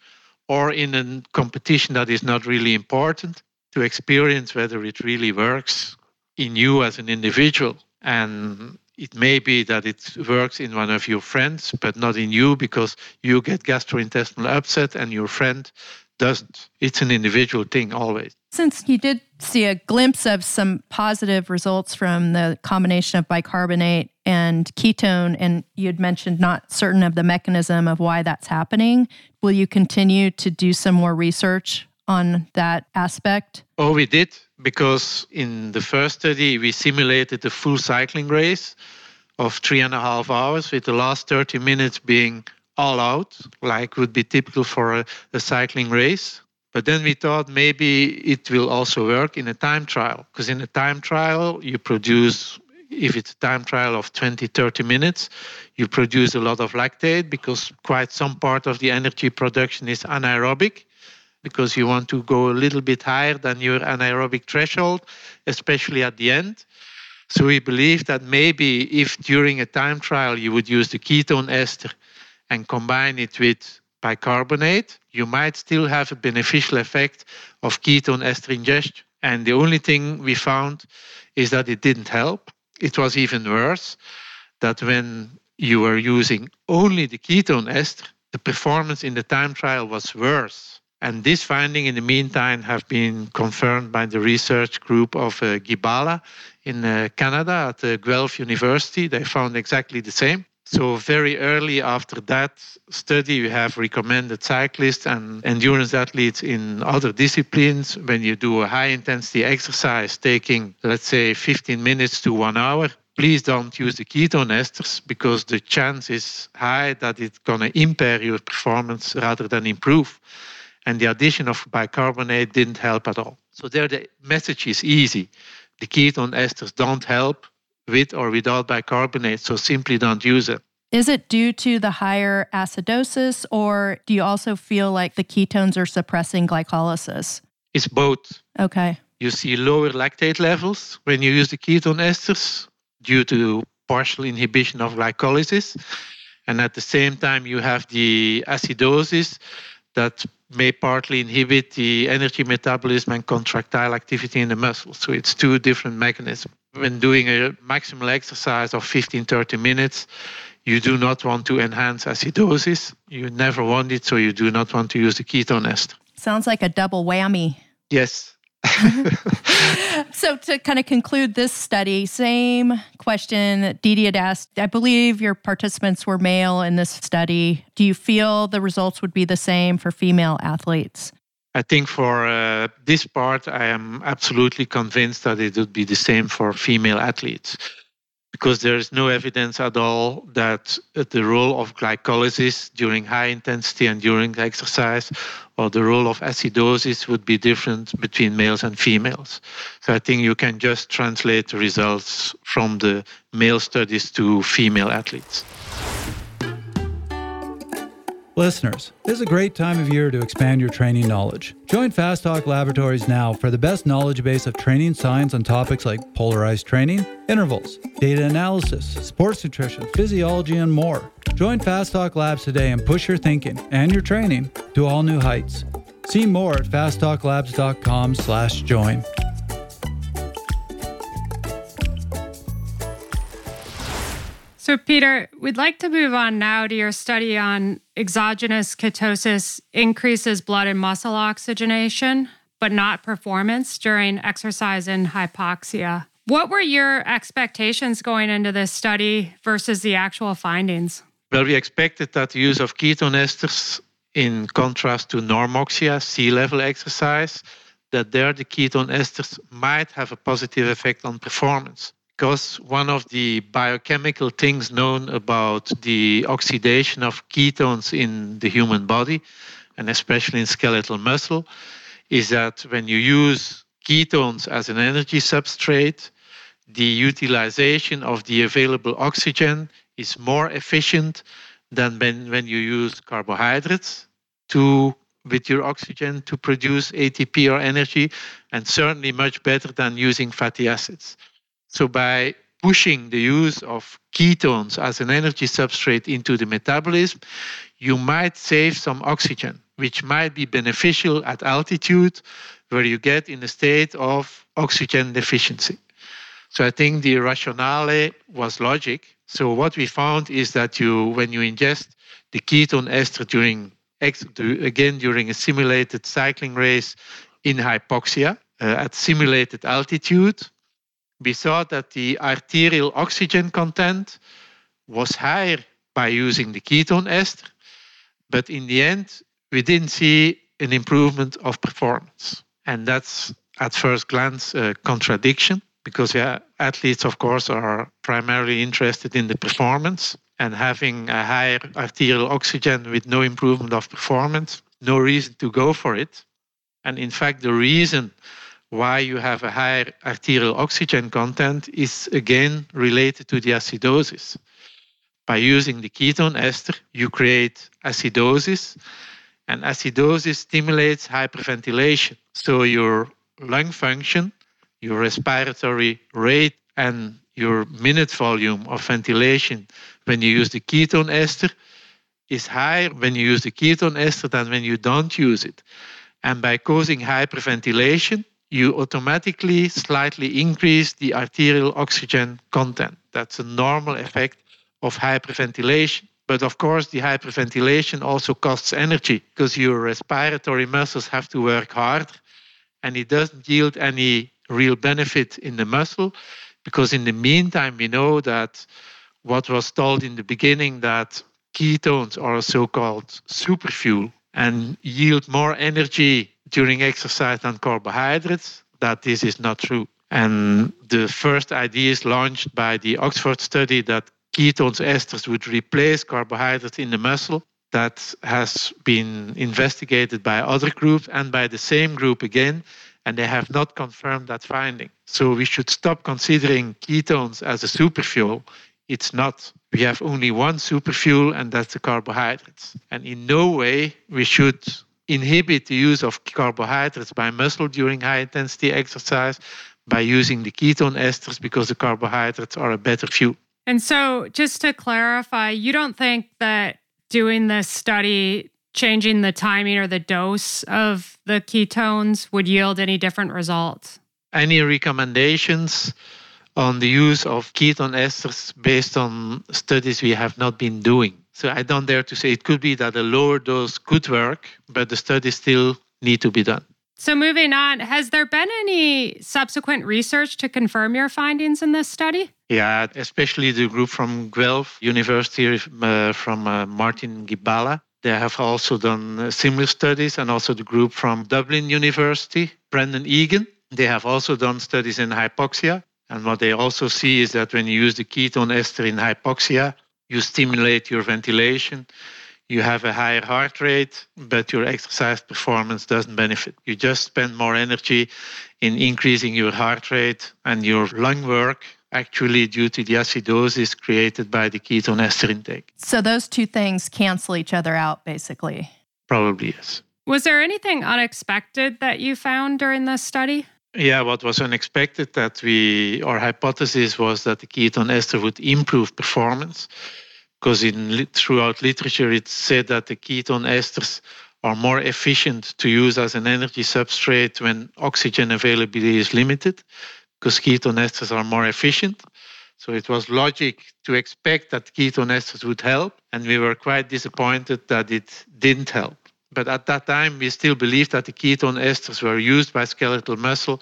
or in a competition that is not really important to experience whether it really works in you as an individual. And it may be that it works in one of your friends, but not in you because you get gastrointestinal upset and your friend doesn't. It's an individual thing always. Since you did see a glimpse of some positive results from the combination of bicarbonate and ketone, and you'd mentioned not certain of the mechanism of why that's happening, will you continue to do some more research on that aspect? Oh, we did, because in the first study, we simulated a full cycling race of three and a half hours, with the last 30 minutes being all out, like would be typical for a, a cycling race. But then we thought maybe it will also work in a time trial, because in a time trial, you produce, if it's a time trial of 20, 30 minutes, you produce a lot of lactate because quite some part of the energy production is anaerobic because you want to go a little bit higher than your anaerobic threshold, especially at the end. So we believe that maybe if during a time trial you would use the ketone ester and combine it with bicarbonate, you might still have a beneficial effect of ketone ester ingestion. And the only thing we found is that it didn't help. It was even worse that when you were using only the ketone ester, the performance in the time trial was worse. And this finding, in the meantime, have been confirmed by the research group of uh, Gibala in uh, Canada at uh, Guelph University. They found exactly the same So very early after that study, we have recommended cyclists and endurance athletes in other disciplines when you do a high intensity exercise taking, let's say, 15 minutes to one hour, please don't use the ketone esters because the chance is high that it's going to impair your performance rather than improve. And the addition of bicarbonate didn't help at all. So there the message is easy. The ketone esters don't help with or without bicarbonate, so simply don't use it. Is it due to the higher acidosis, or do you also feel like the ketones are suppressing glycolysis? It's both. Okay. You see lower lactate levels when you use the ketone esters due to partial inhibition of glycolysis. And at the same time, you have the acidosis that may partly inhibit the energy metabolism and contractile activity in the muscles. So it's two different mechanisms. When doing a maximal exercise of 15, 30 minutes, you do not want to enhance acidosis. You never want it, so you do not want to use the ketone ester. Sounds like a double whammy. Yes, so to kind of conclude this study, same question that Dede had asked. I believe your participants were male in this study. Do you feel the results would be the same for female athletes? I think for uh, this part, I am absolutely convinced that it would be the same for female athletes because there is no evidence at all that uh, the role of glycolysis during high intensity and during exercise or the role of acidosis would be different between males and females. So I think you can just translate the results from the male studies to female athletes. Listeners, this is a great time of year to expand your training knowledge. Join Fast Talk Laboratories now for the best knowledge base of training science on topics like polarized training, intervals, data analysis, sports nutrition, physiology, and more. Join Fast Talk Labs today and push your thinking and your training to all new heights. See more at fasttalklabs.com/join. So, Peter, we'd like to move on now to your study on exogenous ketosis increases blood and muscle oxygenation, but not performance during exercise in hypoxia. What were your expectations going into this study versus the actual findings? Well, we expected that the use of ketone esters, in contrast to normoxia, sea level exercise, that there the ketone esters might have a positive effect on performance because one of the biochemical things known about the oxidation of ketones in the human body, and especially in skeletal muscle, is that when you use ketones as an energy substrate, the utilization of the available oxygen is more efficient than when, when you use carbohydrates to with your oxygen to produce ATP or energy, and certainly much better than using fatty acids. So by pushing the use of ketones as an energy substrate into the metabolism, you might save some oxygen, which might be beneficial at altitude where you get in a state of oxygen deficiency. So I think the rationale was logic. So what we found is that you, when you ingest the ketone ester during again during a simulated cycling race in hypoxia uh, at simulated altitude, we saw that the arterial oxygen content was higher by using the ketone ester, but in the end, we didn't see an improvement of performance. And that's at first glance a contradiction because yeah, athletes, of course, are primarily interested in the performance and having a higher arterial oxygen with no improvement of performance, no reason to go for it. And in fact, the reason why you have a higher arterial oxygen content is again related to the acidosis. By using the ketone ester, you create acidosis, and acidosis stimulates hyperventilation. So your lung function, your respiratory rate, and your minute volume of ventilation when you use the ketone ester is higher when you use the ketone ester than when you don't use it. And by causing hyperventilation, you automatically slightly increase the arterial oxygen content. That's a normal effect of hyperventilation. But of course, the hyperventilation also costs energy because your respiratory muscles have to work hard and it doesn't yield any real benefit in the muscle because in the meantime, we know that what was told in the beginning that ketones are a so called superfuel and yield more energy during exercise than carbohydrates, that this is not true. And the first ideas launched by the Oxford study that ketones esters would replace carbohydrates in the muscle that has been investigated by other groups and by the same group again and they have not confirmed that finding so we should stop considering ketones as a superfuel it's not we have only one superfuel and that's the carbohydrates and in no way we should inhibit the use of carbohydrates by muscle during high intensity exercise by using the ketone esters because the carbohydrates are a better fuel. And so, just to clarify, you don't think that doing this study, changing the timing or the dose of the ketones would yield any different results? Any recommendations on the use of ketone esters based on studies we have not been doing? So I don't dare to say it could be that a lower dose could work, but the studies still need to be done. So, moving on, has there been any subsequent research to confirm your findings in this study? Yeah, especially the group from Guelph University, uh, from uh, Martin Gibala. They have also done uh, similar studies, and also the group from Dublin University, Brendan Egan. They have also done studies in hypoxia. And what they also see is that when you use the ketone ester in hypoxia, you stimulate your ventilation, you have a higher heart rate, but your exercise performance doesn't benefit. You just spend more energy in increasing your heart rate and your lung work actually due to the acidosis created by the ketone ester intake. So those two things cancel each other out basically. Probably yes. Was there anything unexpected that you found during this study? Yeah, what was unexpected that we our hypothesis was that the ketone ester would improve performance because in throughout literature it's said that the ketone esters are more efficient to use as an energy substrate when oxygen availability is limited because ketone esters are more efficient. So it was logic to expect that ketone esters would help, and we were quite disappointed that it didn't help. But at that time, we still believed that the ketone esters were used by skeletal muscle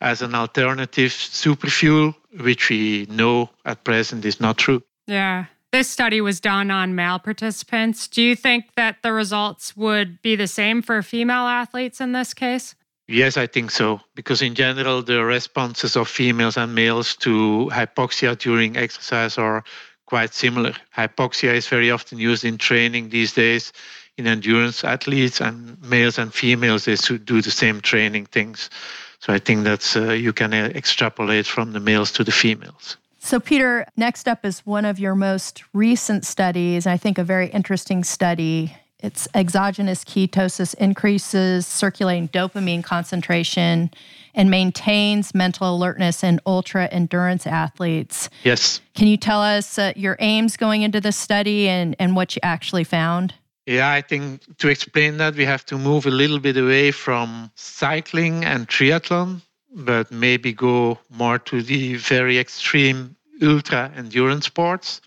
as an alternative superfuel, which we know at present is not true. Yeah. This study was done on male participants. Do you think that the results would be the same for female athletes in this case? Yes, I think so. Because in general, the responses of females and males to hypoxia during exercise are quite similar. Hypoxia is very often used in training these days in endurance athletes, and males and females they do the same training things. So I think that's uh, you can uh, extrapolate from the males to the females. So, Peter, next up is one of your most recent studies, I think a very interesting study. It's exogenous ketosis increases circulating dopamine concentration and maintains mental alertness in ultra endurance athletes. Yes. Can you tell us uh, your aims going into this study and, and what you actually found? Yeah, I think to explain that, we have to move a little bit away from cycling and triathlon, but maybe go more to the very extreme ultra endurance sports,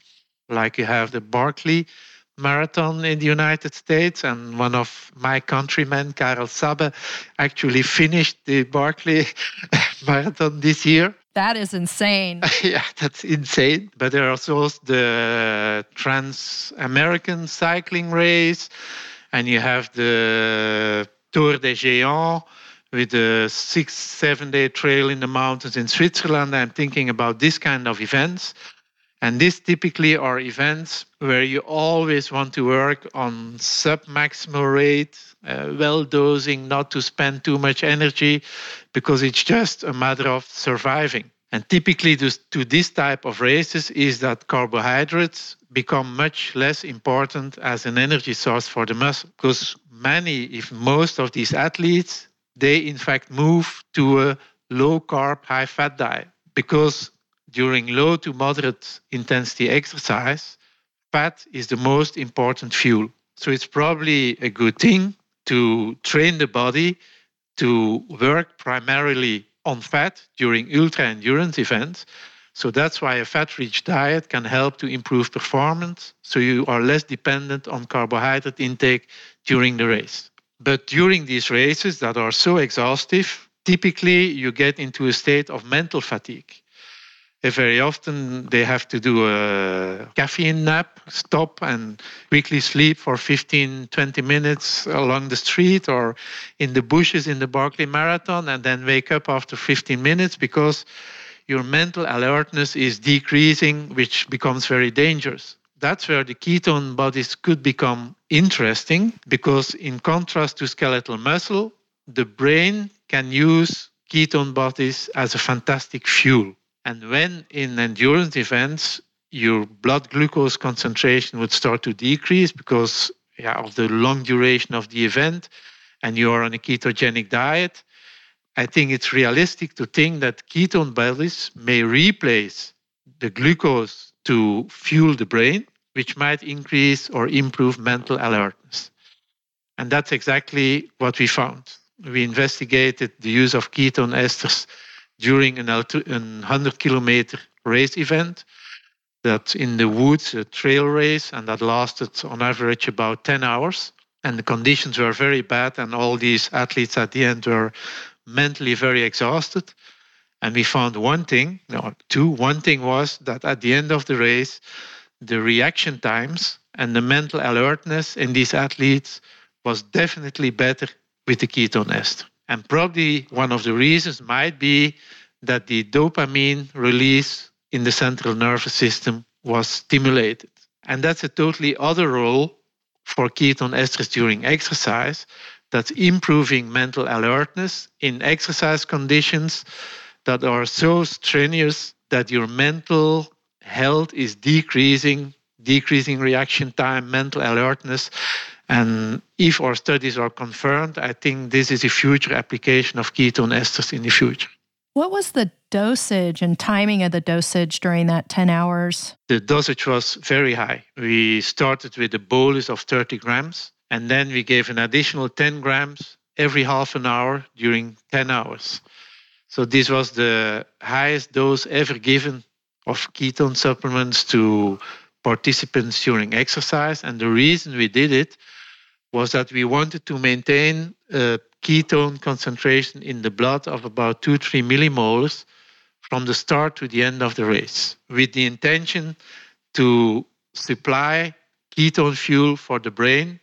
like you have the Barkley Marathon in the United States, and one of my countrymen, Karel Sabbe, actually finished the Barkley Marathon this year. That is insane. yeah, that's insane. But there are also the Trans American Cycling Race, and you have the Tour des Géants with a six, seven day trail in the mountains in Switzerland. I'm thinking about this kind of events. And these typically are events where you always want to work on sub maximal rate, uh, well dosing, not to spend too much energy, because it's just a matter of surviving. And typically, to, to this type of races, is that carbohydrates become much less important as an energy source for the muscle. Because many, if most of these athletes, they in fact move to a low carb, high fat diet because during low to moderate intensity exercise, fat is the most important fuel. So it's probably a good thing to train the body to work primarily on fat during ultra endurance events. So that's why a fat rich diet can help to improve performance. So you are less dependent on carbohydrate intake during the race. But during these races that are so exhaustive, typically you get into a state of mental fatigue. Eh, very often they have to do a caffeine nap, stop and quickly sleep for 15, 20 minutes along the street or in the bushes in the Barkley Marathon, and then wake up after 15 minutes because your mental alertness is decreasing, which becomes very dangerous. That's where the ketone bodies could become interesting because, in contrast to skeletal muscle, the brain can use ketone bodies as a fantastic fuel. And when in endurance events, your blood glucose concentration would start to decrease because yeah, of the long duration of the event, and you are on a ketogenic diet, I think it's realistic to think that ketone bodies may replace the glucose to fuel the brain, which might increase or improve mental alertness. And that's exactly what we found. We investigated the use of ketone esters during an 100 kilometer race event that in the woods, a trail race, and that lasted on average about 10 hours. And the conditions were very bad, and all these athletes at the end were mentally very exhausted. And we found one thing, no, two. One thing was that at the end of the race, the reaction times and the mental alertness in these athletes was definitely better with the ketone ester. And probably one of the reasons might be that the dopamine release in the central nervous system was stimulated. And that's a totally other role for ketone esters during exercise. That's improving mental alertness in exercise conditions that are so strenuous that your mental health is decreasing, decreasing reaction time, mental alertness. And if our studies are confirmed, I think this is a future application of ketone esters in the future. What was the dosage and timing of the dosage during that 10 hours? The dosage was very high. We started with a bolus of 30 grams, and then we gave an additional 10 grams every half an hour during 10 hours. So this was the highest dose ever given of ketone supplements to participants during exercise. And the reason we did it was that we wanted to maintain a ketone concentration in the blood of about 2 3 millimolars from the start to the end of the race, with the intention to supply ketone fuel for the brain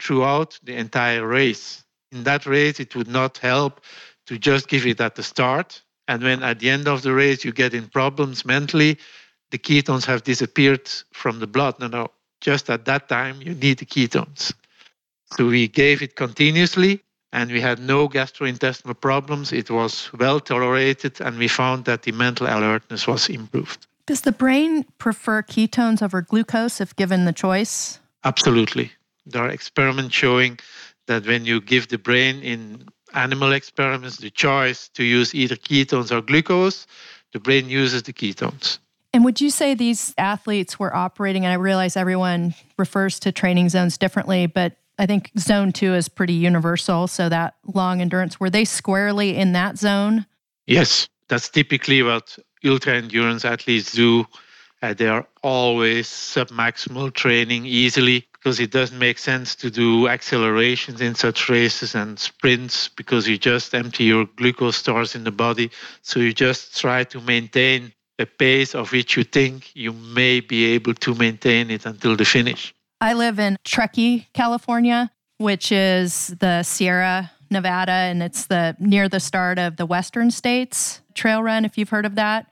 throughout the entire race. In that race, it would not help to just give it at the start and when at the end of the race you get in problems mentally, the ketones have disappeared from the blood. No, no, just at that time you need the ketones. So we gave it continuously and we had no gastrointestinal problems. It was well tolerated and we found that the mental alertness was improved. Does the brain prefer ketones over glucose if given the choice? Absolutely. There are experiments showing that when you give the brain in animal experiments the choice to use either ketones or glucose, the brain uses the ketones. And would you say these athletes were operating, and I realize everyone refers to training zones differently, but I think zone two is pretty universal. So that long endurance, were they squarely in that zone? Yes, that's typically what ultra endurance athletes do. Uh, they are always submaximal training easily because it doesn't make sense to do accelerations in such races and sprints because you just empty your glucose stores in the body. So you just try to maintain a pace of which you think you may be able to maintain it until the finish. I live in Truckee, California, which is the Sierra Nevada, and it's the near the start of the Western States Trail Run, if you've heard of that.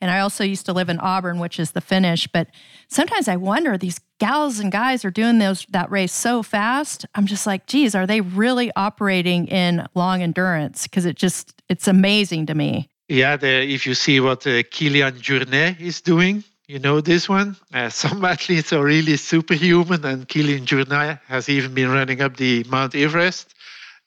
And I also used to live in Auburn, which is the finish. But sometimes I wonder these gals and guys are doing those that race so fast. I'm just like, geez, are they really operating in long endurance? Because it just it's amazing to me. Yeah, the, if you see what uh, Kilian Jornet is doing, you know this one. Uh, some athletes are really superhuman, and Kilian Jornet has even been running up the Mount Everest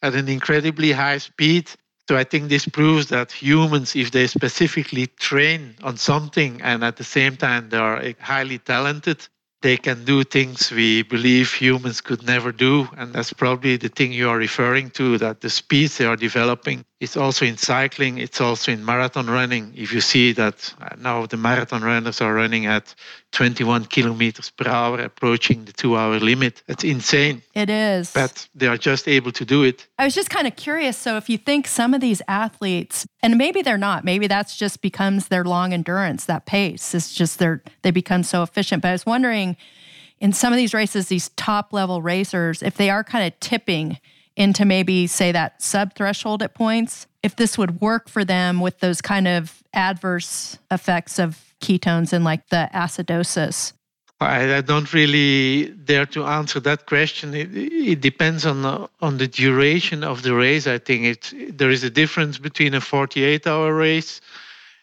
at an incredibly high speed. So I think this proves that humans, if they specifically train on something and at the same time they are highly talented, they can do things we believe humans could never do. And that's probably the thing you are referring to that the speeds they are developing It's also in cycling, it's also in marathon running. If you see that uh, now the marathon runners are running at 21 kilometers per hour, approaching the two hour limit, it's insane. It is. But they are just able to do it. I was just kind of curious. So, if you think some of these athletes, and maybe they're not, maybe that's just becomes their long endurance, that pace. It's just they're, they become so efficient. But I was wondering, in some of these races, these top level racers, if they are kind of tipping into maybe say that sub threshold at points, if this would work for them with those kind of adverse effects of ketones and like the acidosis. I, I don't really dare to answer that question. It, it depends on the, on the duration of the race. I think it there is a difference between a 48 hour race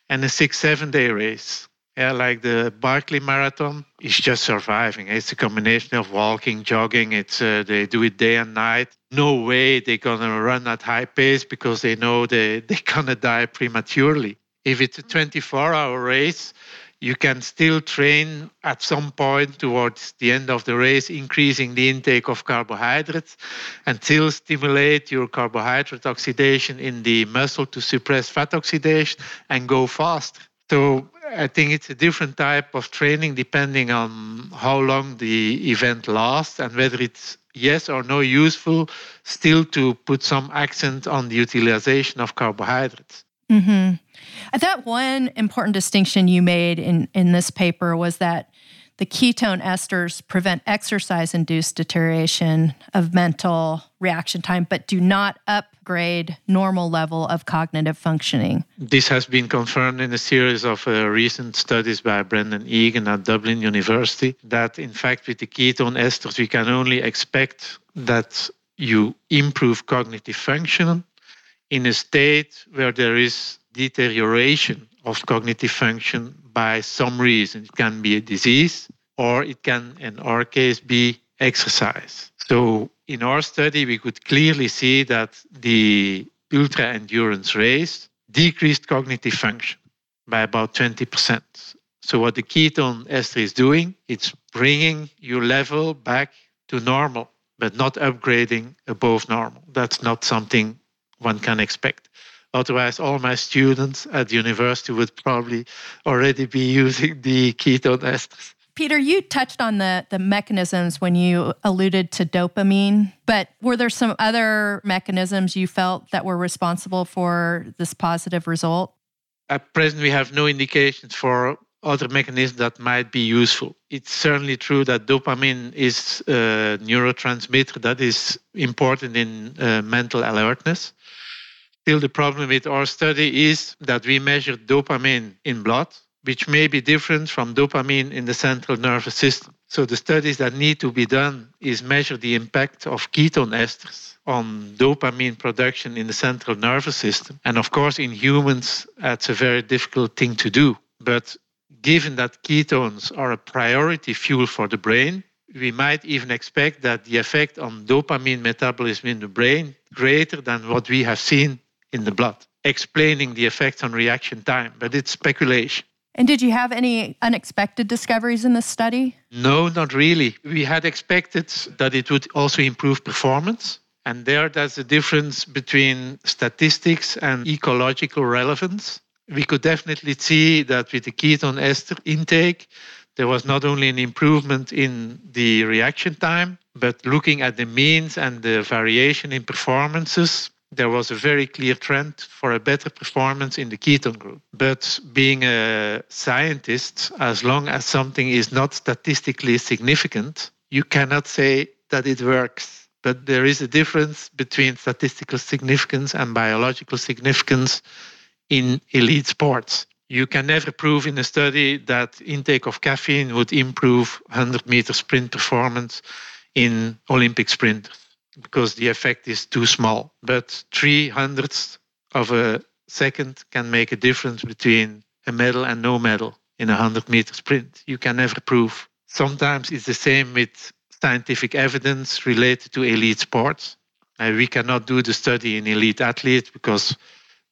and a six seven day race. Yeah, like the Barkley Marathon is just surviving. It's a combination of walking, jogging. It's uh, they do it day and night. No way they're gonna run at high pace because they know they they're gonna die prematurely. If it's a 24-hour race, you can still train at some point towards the end of the race, increasing the intake of carbohydrates and still stimulate your carbohydrate oxidation in the muscle to suppress fat oxidation and go faster. So I think it's a different type of training depending on how long the event lasts and whether it's yes or no useful still to put some accent on the utilization of carbohydrates. Mm-hmm. I thought one important distinction you made in, in this paper was that the ketone esters prevent exercise induced deterioration of mental reaction time, but do not upgrade normal level of cognitive functioning. This has been confirmed in a series of uh, recent studies by Brendan Egan at Dublin University that, in fact, with the ketone esters, we can only expect that you improve cognitive function in a state where there is deterioration of cognitive function by some reason. It can be a disease, or it can, in our case, be exercise. So, in our study, we could clearly see that the ultra endurance race decreased cognitive function by about 20%. So, what the ketone ester is doing, it's bringing your level back to normal, but not upgrading above normal. That's not something one can expect. Otherwise, all my students at the university would probably already be using the ketone esters. Peter, you touched on the, the mechanisms when you alluded to dopamine, but were there some other mechanisms you felt that were responsible for this positive result? At present, we have no indications for other mechanisms that might be useful. It's certainly true that dopamine is a neurotransmitter that is important in uh, mental alertness. Still, the problem with our study is that we measure dopamine in blood, which may be different from dopamine in the central nervous system. So the studies that need to be done is measure the impact of ketone esters on dopamine production in the central nervous system. And of course, in humans, that's a very difficult thing to do. But given that ketones are a priority fuel for the brain, we might even expect that the effect on dopamine metabolism in the brain greater than what we have seen in the blood, explaining the effects on reaction time, but it's speculation. And did you have any unexpected discoveries in this study? No, not really. We had expected that it would also improve performance. And there, that's the difference between statistics and ecological relevance. We could definitely see that with the ketone ester intake, there was not only an improvement in the reaction time, but looking at the means and the variation in performances, there was a very clear trend for a better performance in the ketone group. But being a scientist, as long as something is not statistically significant, you cannot say that it works. But there is a difference between statistical significance and biological significance in elite sports. You can never prove in a study that intake of caffeine would improve 100 meter sprint performance in Olympic sprinters because the effect is too small. But three hundredths of a second can make a difference between a medal and no medal in a 100 meter sprint. You can never prove. Sometimes it's the same with scientific evidence related to elite sports. Uh, we cannot do the study in elite athletes because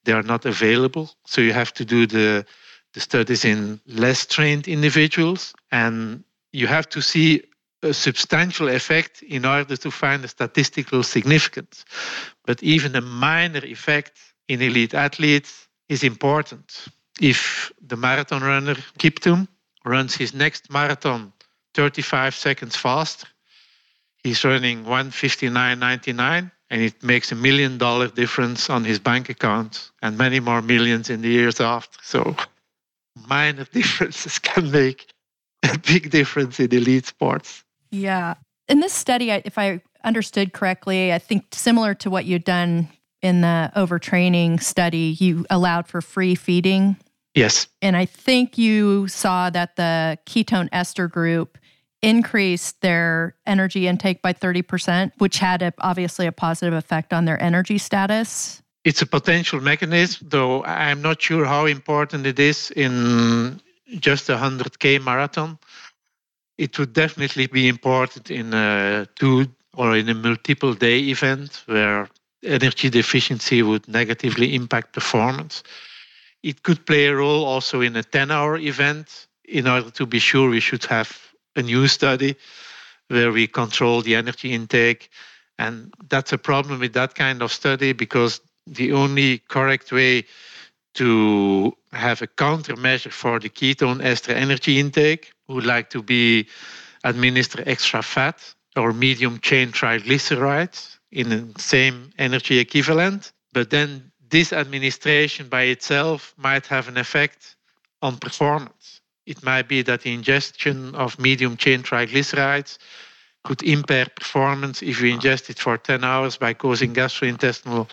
they are not available. So you have to do the, the studies in less trained individuals. And you have to see a substantial effect in order to find a statistical significance. But even a minor effect in elite athletes is important. If the marathon runner Kiptum runs his next marathon 35 seconds faster, he's running 159.99 and it makes a million dollar difference on his bank account and many more millions in the years after. So minor differences can make a big difference in elite sports. Yeah. In this study, if I understood correctly, I think similar to what you'd done in the overtraining study, you allowed for free feeding. Yes. And I think you saw that the ketone ester group increased their energy intake by 30%, which had a, obviously a positive effect on their energy status. It's a potential mechanism, though I'm not sure how important it is in just a 100K marathon. It would definitely be important in a two or in a multiple day event where energy deficiency would negatively impact performance. It could play a role also in a 10 hour event. In order to be sure, we should have a new study where we control the energy intake. And that's a problem with that kind of study because the only correct way to have a countermeasure for the ketone ester energy intake would like to be administer extra fat or medium chain triglycerides in the same energy equivalent. But then this administration by itself might have an effect on performance. It might be that the ingestion of medium chain triglycerides could impair performance if you ingest it for 10 hours by causing gastrointestinal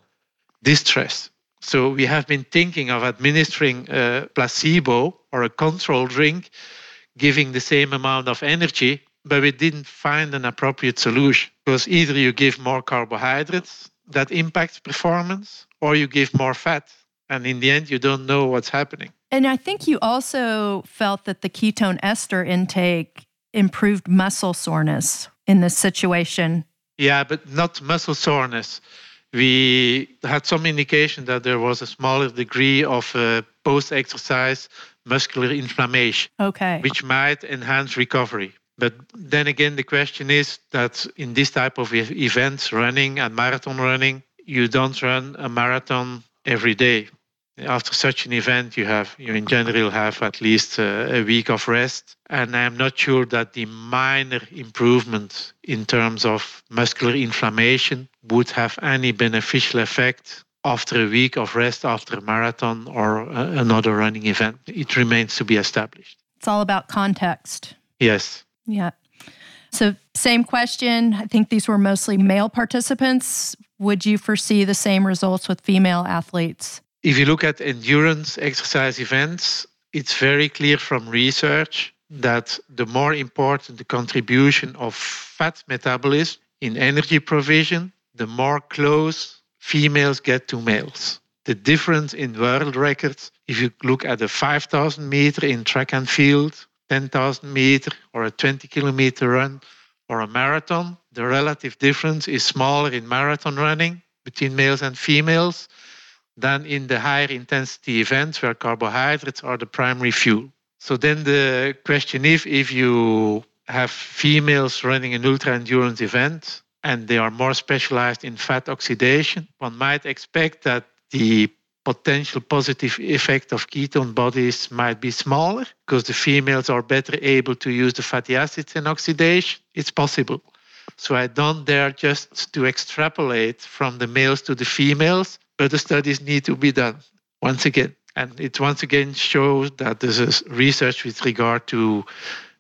distress. So we have been thinking of administering a placebo or a control drink, giving the same amount of energy, but we didn't find an appropriate solution. Because either you give more carbohydrates that impacts performance or you give more fat. And in the end you don't know what's happening. And i think you also felt that the ketone ester intake improved muscle soreness in this situation. Yeah but not muscle soreness. We had some indication that there was a smaller degree of uh, post exercise muscular inflammation okay. which might enhance recovery. But then again, the question is that in this type of events, running and marathon running, you don't run a marathon every day. After such an event, you have you in general have at least a, uh, a week of rest, and I'm not sure that the minor improvement in terms of muscular inflammation would have any beneficial effect after a week of rest after a marathon or a, another running event. It remains to be established. It's all about context. Yes. Yeah. So, same question. I think these were mostly male participants. Would you foresee the same results with female athletes? If you look at endurance exercise events, it's very clear from research that the more important the contribution of fat metabolism in energy provision, the more close females get to males. The difference in world records, if you look at the 5,000 meter in track and field 10,000 meter or a 20 kilometer run or a marathon, the relative difference is smaller in marathon running between males and females than in the higher intensity events where carbohydrates are the primary fuel. So then the question is if you have females running an ultra endurance event and they are more specialized in fat oxidation, one might expect that the potential positive effect of ketone bodies might be smaller because the females are better able to use the fatty acids in oxidation. It's possible. So I don't dare just to extrapolate from the males to the females, but the studies need to be done once again. And it once again shows that this is research with regard to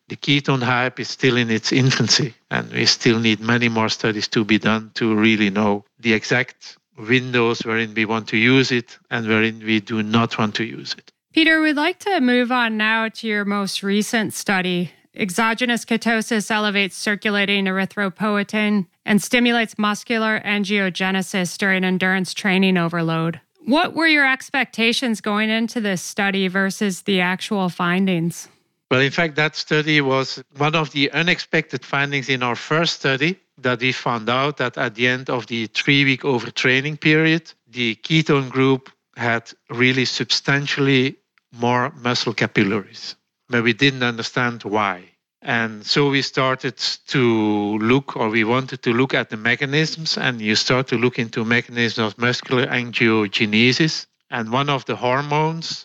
the ketone hype is still in its infancy, and we still need many more studies to be done to really know the exact windows wherein we want to use it and wherein we do not want to use it. Peter, we'd like to move on now to your most recent study. Exogenous ketosis elevates circulating erythropoietin and stimulates muscular angiogenesis during endurance training overload. What were your expectations going into this study versus the actual findings? Well, in fact, that study was one of the unexpected findings in our first study that we found out that at the end of the three week overtraining period, the ketone group had really substantially more muscle capillaries. But we didn't understand why. And so we started to look, or we wanted to look at the mechanisms, and you start to look into mechanisms of muscular angiogenesis. And one of the hormones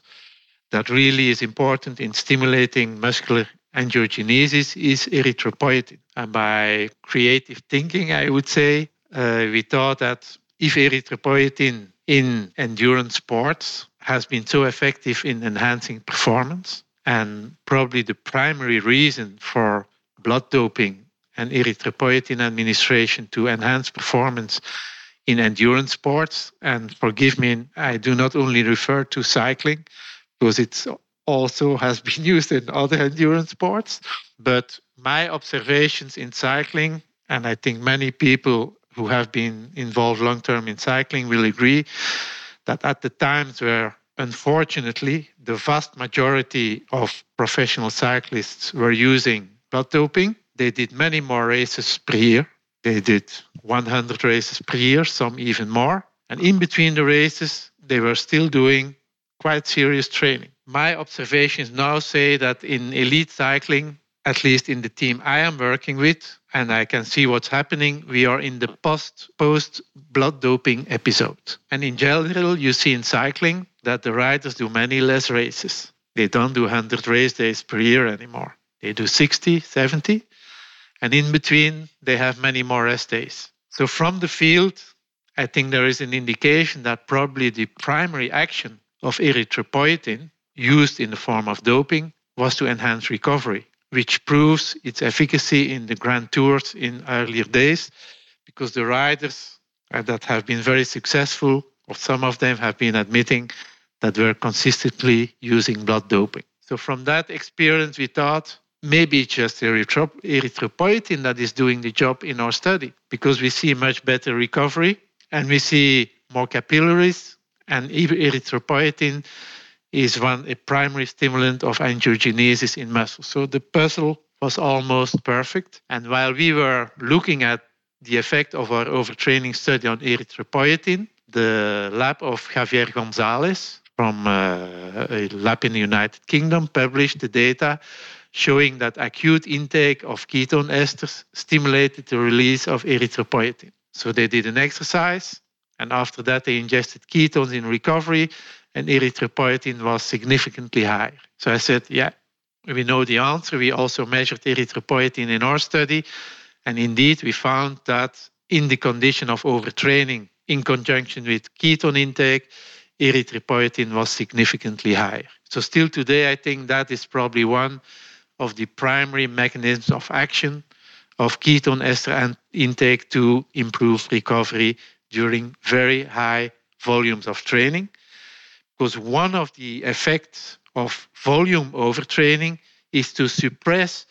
that really is important in stimulating muscular angiogenesis is erythropoietin. And by creative thinking, I would say, uh, we thought that if erythropoietin in endurance sports has been so effective in enhancing performance, and probably the primary reason for blood doping and erythropoietin administration to enhance performance in endurance sports. And forgive me, I do not only refer to cycling because it also has been used in other endurance sports. But my observations in cycling, and I think many people who have been involved long term in cycling will agree that at the times where unfortunately the vast majority of professional cyclists were using blood doping, they did many more races per year. They did 100 races per year, some even more. And in between the races, they were still doing quite serious training. My observations now say that in elite cycling, at least in the team I am working with, and I can see what's happening. We are in the post post blood doping episode. And in general, you see in cycling that the riders do many less races. They don't do 100 race days per year anymore. They do 60, 70. And in between, they have many more rest days. So from the field, I think there is an indication that probably the primary action of erythropoietin used in the form of doping was to enhance recovery which proves its efficacy in the Grand Tours in earlier days, because the riders uh, that have been very successful, or some of them have been admitting that were consistently using blood doping. So from that experience, we thought maybe it's just erythropoietin that is doing the job in our study, because we see much better recovery and we see more capillaries, and erythropoietin is one a primary stimulant of angiogenesis in muscle. So the puzzle was almost perfect. And while we were looking at the effect of our overtraining study on erythropoietin, the lab of Javier Gonzalez from uh, a lab in the United Kingdom published the data showing that acute intake of ketone esters stimulated the release of erythropoietin. So they did an exercise, and after that, they ingested ketones in recovery, and erythropoietin was significantly higher. So I said, yeah, we know the answer. We also measured erythropoietin in our study. And indeed, we found that in the condition of overtraining in conjunction with ketone intake, erythropoietin was significantly higher. So, still today, I think that is probably one of the primary mechanisms of action of ketone ester intake to improve recovery during very high volumes of training because one of the effects of volume overtraining is to suppress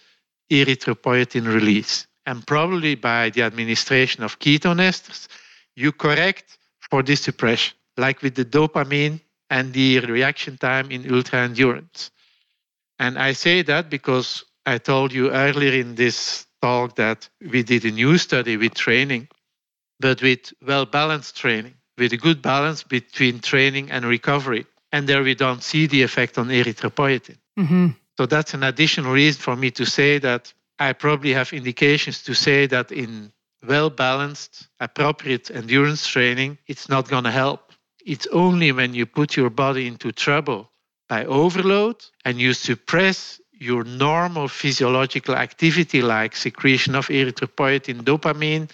erythropoietin release. And probably by the administration of ketone esters, you correct for this suppression, like with the dopamine and the reaction time in ultra endurance. And I say that because I told you earlier in this talk that we did a new study with training, but with well balanced training with a good balance between training and recovery. And there we don't see the effect on erythropoietin. Mm-hmm. So that's an additional reason for me to say that I probably have indications to say that in well balanced, appropriate endurance training, it's not going to help. It's only when you put your body into trouble by overload and you suppress your normal physiological activity like secretion of erythropoietin, dopamine,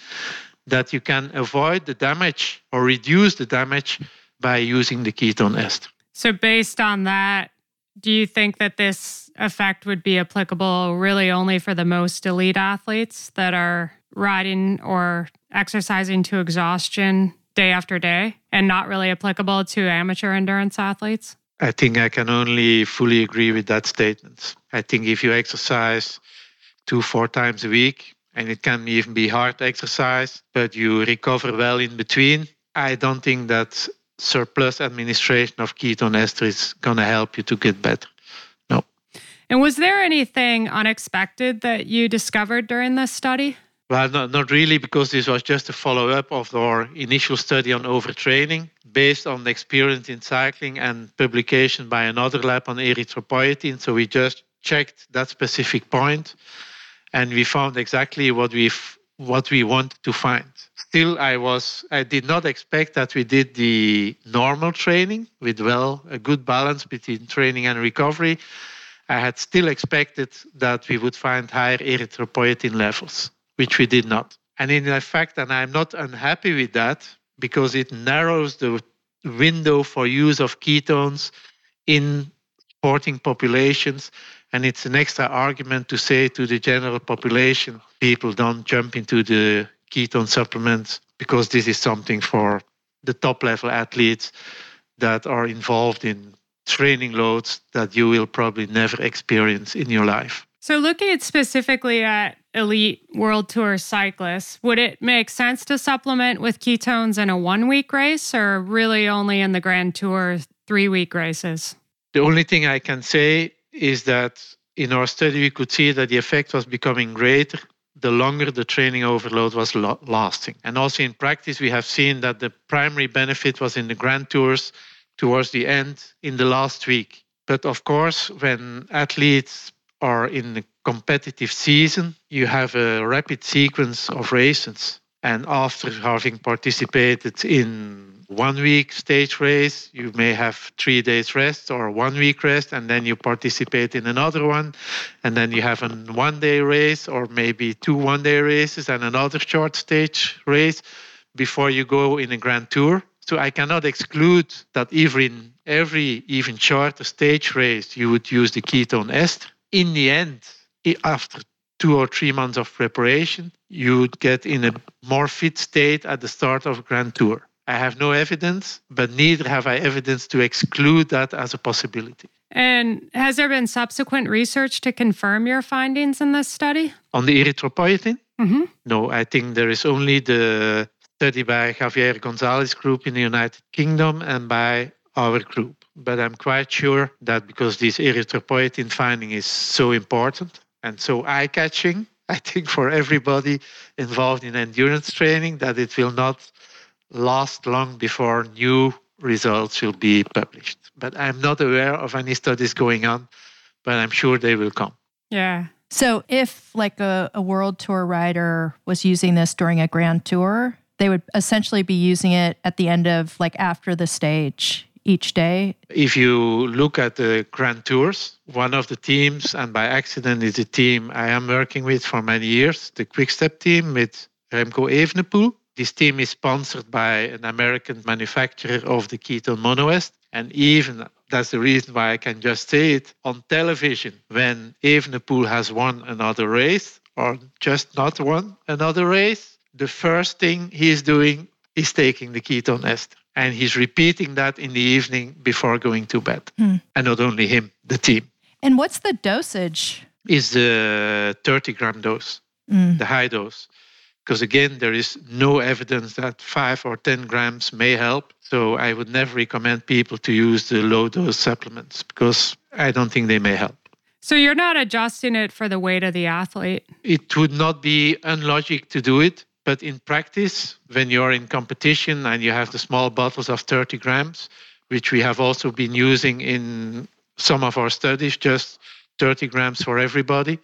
that you can avoid the damage or reduce the damage by using the ketone ester. So, based on that, do you think that this effect would be applicable really only for the most elite athletes that are riding or exercising to exhaustion day after day and not really applicable to amateur endurance athletes? I think I can only fully agree with that statement. I think if you exercise two, four times a week, and it can even be hard exercise, but you recover well in between. I don't think that surplus administration of ketone ester is going to help you to get better. No. And was there anything unexpected that you discovered during this study? Well, not, not really, because this was just a follow up of our initial study on overtraining based on the experience in cycling and publication by another lab on erythropoietin. So we just checked that specific point and we found exactly what we what we wanted to find. Still, I was I did not expect that we did the normal training with well a good balance between training and recovery. I had still expected that we would find higher erythropoietin levels, which we did not. And in fact, and I'm not unhappy with that because it narrows the window for use of ketones in sporting populations. And it's an extra argument to say to the general population, people don't jump into the ketone supplements because this is something for the top level athletes that are involved in training loads that you will probably never experience in your life. So, looking specifically at elite world tour cyclists, would it make sense to supplement with ketones in a one week race or really only in the Grand Tour three week races? The only thing I can say is that in our study, we could see that the effect was becoming greater the longer the training overload was lo- lasting. And also in practice, we have seen that the primary benefit was in the Grand Tours towards the end in the last week. But of course, when athletes are in the competitive season, you have a rapid sequence of races. And after having participated in one week stage race, you may have three days rest or one week rest, and then you participate in another one. And then you have a one day race or maybe two one day races and another short stage race before you go in a grand tour. So I cannot exclude that even every even shorter stage race, you would use the ketone ester. In the end, after two or three months of preparation, you would get in a more fit state at the start of a Grand Tour. I have no evidence, but neither have I evidence to exclude that as a possibility. And has there been subsequent research to confirm your findings in this study? On the erythropoietin? Mm-hmm. No, I think there is only the study by Javier Gonzalez group in the United Kingdom and by our group. But I'm quite sure that because this erythropoietin finding is so important and so eye-catching, I think for everybody involved in endurance training that it will not last long before new results will be published. But I'm not aware of any studies going on, but I'm sure they will come. Yeah. So if like a, a world tour rider was using this during a grand tour, they would essentially be using it at the end of like after the stage each day. If you look at the Grand Tours, one of the teams, and by accident is a team I am working with for many years, the Quick Step team with Remco Evenepoel. This team is sponsored by an American manufacturer of the ketone monoester. And even that's the reason why I can just say it on television when Evenepoel has won another race or just not won another race, the first thing he's doing is taking the ketone ester. And he's repeating that in the evening before going to bed. Hmm. And not only him, the team. And what's the dosage? Is the 30 gram dose, mm. the high dose. Because again, there is no evidence that five or 10 grams may help. So I would never recommend people to use the low dose supplements because I don't think they may help. So you're not adjusting it for the weight of the athlete? It would not be unlogic to do it but in practice, when you're in competition and you have the small bottles of 30 grams, which we have also been using in some of our studies, just 30 grams for everybody.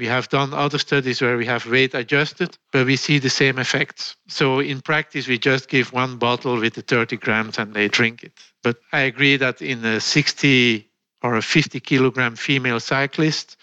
We have done other studies where we have weight adjusted, but we see the same effects. So in practice, we just give one bottle with the 30 grams and they drink it. But I agree that in a 60 or a 50 kilogram female cyclist,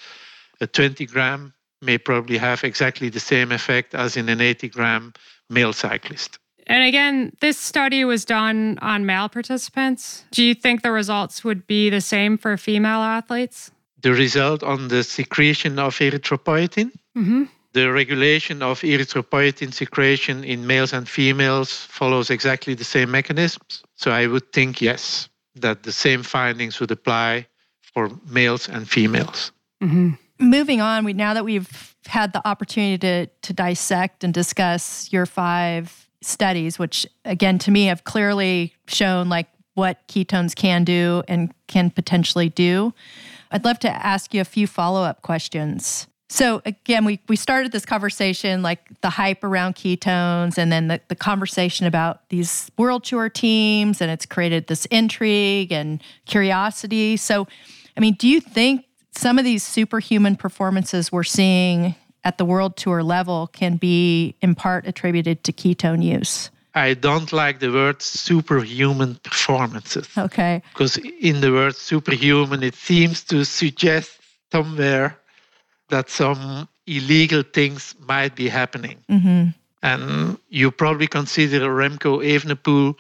a 20 gram may probably have exactly the same effect as in an 80 gram male cyclist. And again, this study was done on male participants. Do you think the results would be the same for female athletes? The result on the secretion of erythropoietin, mm-hmm. the regulation of erythropoietin secretion in males and females follows exactly the same mechanisms. So I would think, yes, that the same findings would apply for males and females. Mm-hmm moving on, we now that we've had the opportunity to to dissect and discuss your five studies, which again to me have clearly shown like what ketones can do and can potentially do. I'd love to ask you a few follow-up questions. So again, we, we started this conversation like the hype around ketones and then the, the conversation about these world tour teams and it's created this intrigue and curiosity. So I mean, do you think some of these superhuman performances we're seeing at the world tour level can be in part attributed to ketone use. I don't like the word superhuman performances. Okay. Because in the word superhuman, it seems to suggest somewhere that some illegal things might be happening. Mm-hmm. And you probably consider Remco Evenepoel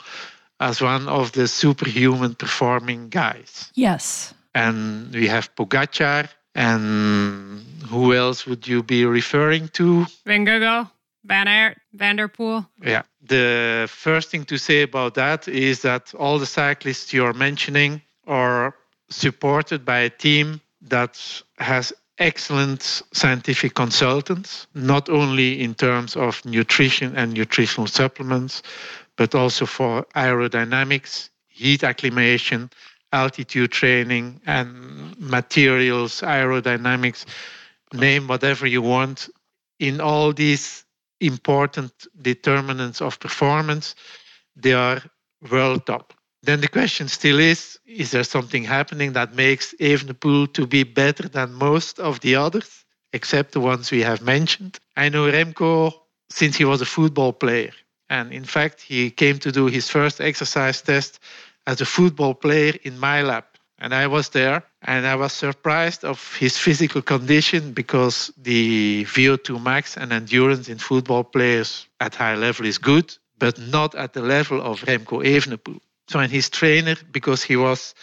as one of the superhuman performing guys. Yes. And we have Pogacar. And who else would you be referring to? Vingegaard, Van Aert, Van der Poel. Yeah. The first thing to say about that is that all the cyclists you're mentioning are supported by a team that has excellent scientific consultants, not only in terms of nutrition and nutritional supplements, but also for aerodynamics, heat acclimation, altitude training, and materials, aerodynamics, name whatever you want. In all these important determinants of performance, they are world top. Then the question still is is there something happening that makes Evenepoel to be better than most of the others, except the ones we have mentioned? I know Remco since he was a football player. And in fact, he came to do his first exercise test as a football player in my lab. And I was there and I was surprised of his physical condition because the VO2 max and endurance in football players at high level is good, but not at the level of Remco Evenepoel. So, and his trainer, because he was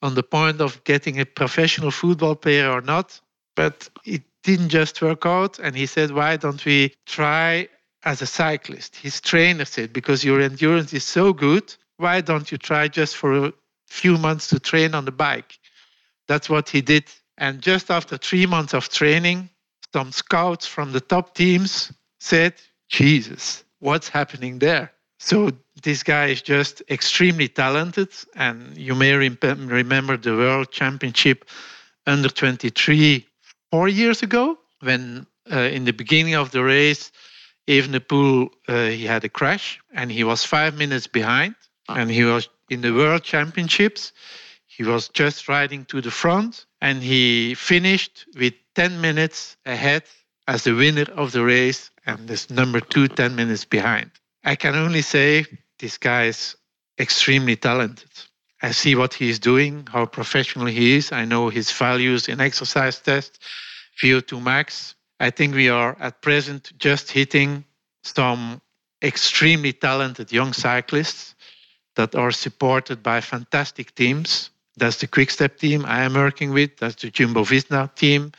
on the point of getting a professional football player or not, but it didn't just work out. And he said, Why don't we try as a cyclist? His trainer said, Because your endurance is so good, why don't you try just for few months to train on the bike? That's what he did. And just after three months of training, some scouts from the top teams said, Jesus, what's happening there? So this guy is just extremely talented. And you may rem- remember the World Championship under 23 four years ago when uh, in the beginning of the race, Evenepoel, uh, he had a crash and he was five minutes behind. Ah. And he was in the World Championships. He was just riding to the front and he finished with 10 minutes ahead as the winner of the race and this number two 10 minutes behind. I can only say this guy is extremely talented. I see what he's doing, how professional he is. I know his values in exercise test, VO2 max. I think we are at present just hitting some extremely talented young cyclists that are supported by fantastic teams. That's the Quickstep team I am working with. That's the Jumbo Visma team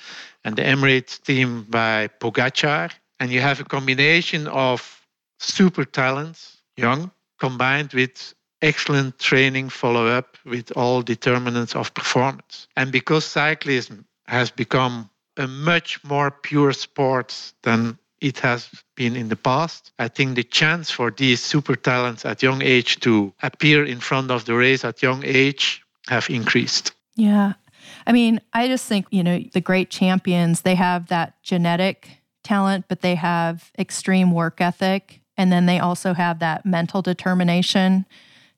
and the Emirates team by Pogacar. And you have a combination of super talents, young, combined with excellent training follow up with all determinants of performance. And because cyclism has become a much more pure sport than it has been in the past, I think the chance for these super talents at young age to appear in front of the race at young age have increased. Yeah. I mean, I just think, you know, the great champions, they have that genetic talent, but they have extreme work ethic and then they also have that mental determination.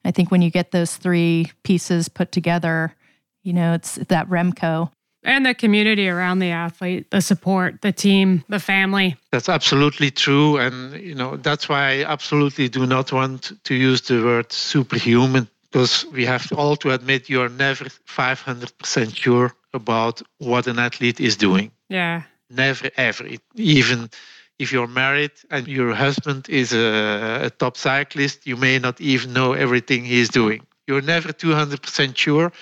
I think when you get those three pieces put together, you know, it's that Remco. And the community around the athlete, the support, the team, the family. That's absolutely true. And, you know, that's why I absolutely do not want to use the word superhuman because we have all to admit you're never 500% sure about what an athlete is doing. Yeah. Never, ever. Even if you're married and your husband is a, a, top cyclist, you may not even know everything he's doing. You're never 200% sure,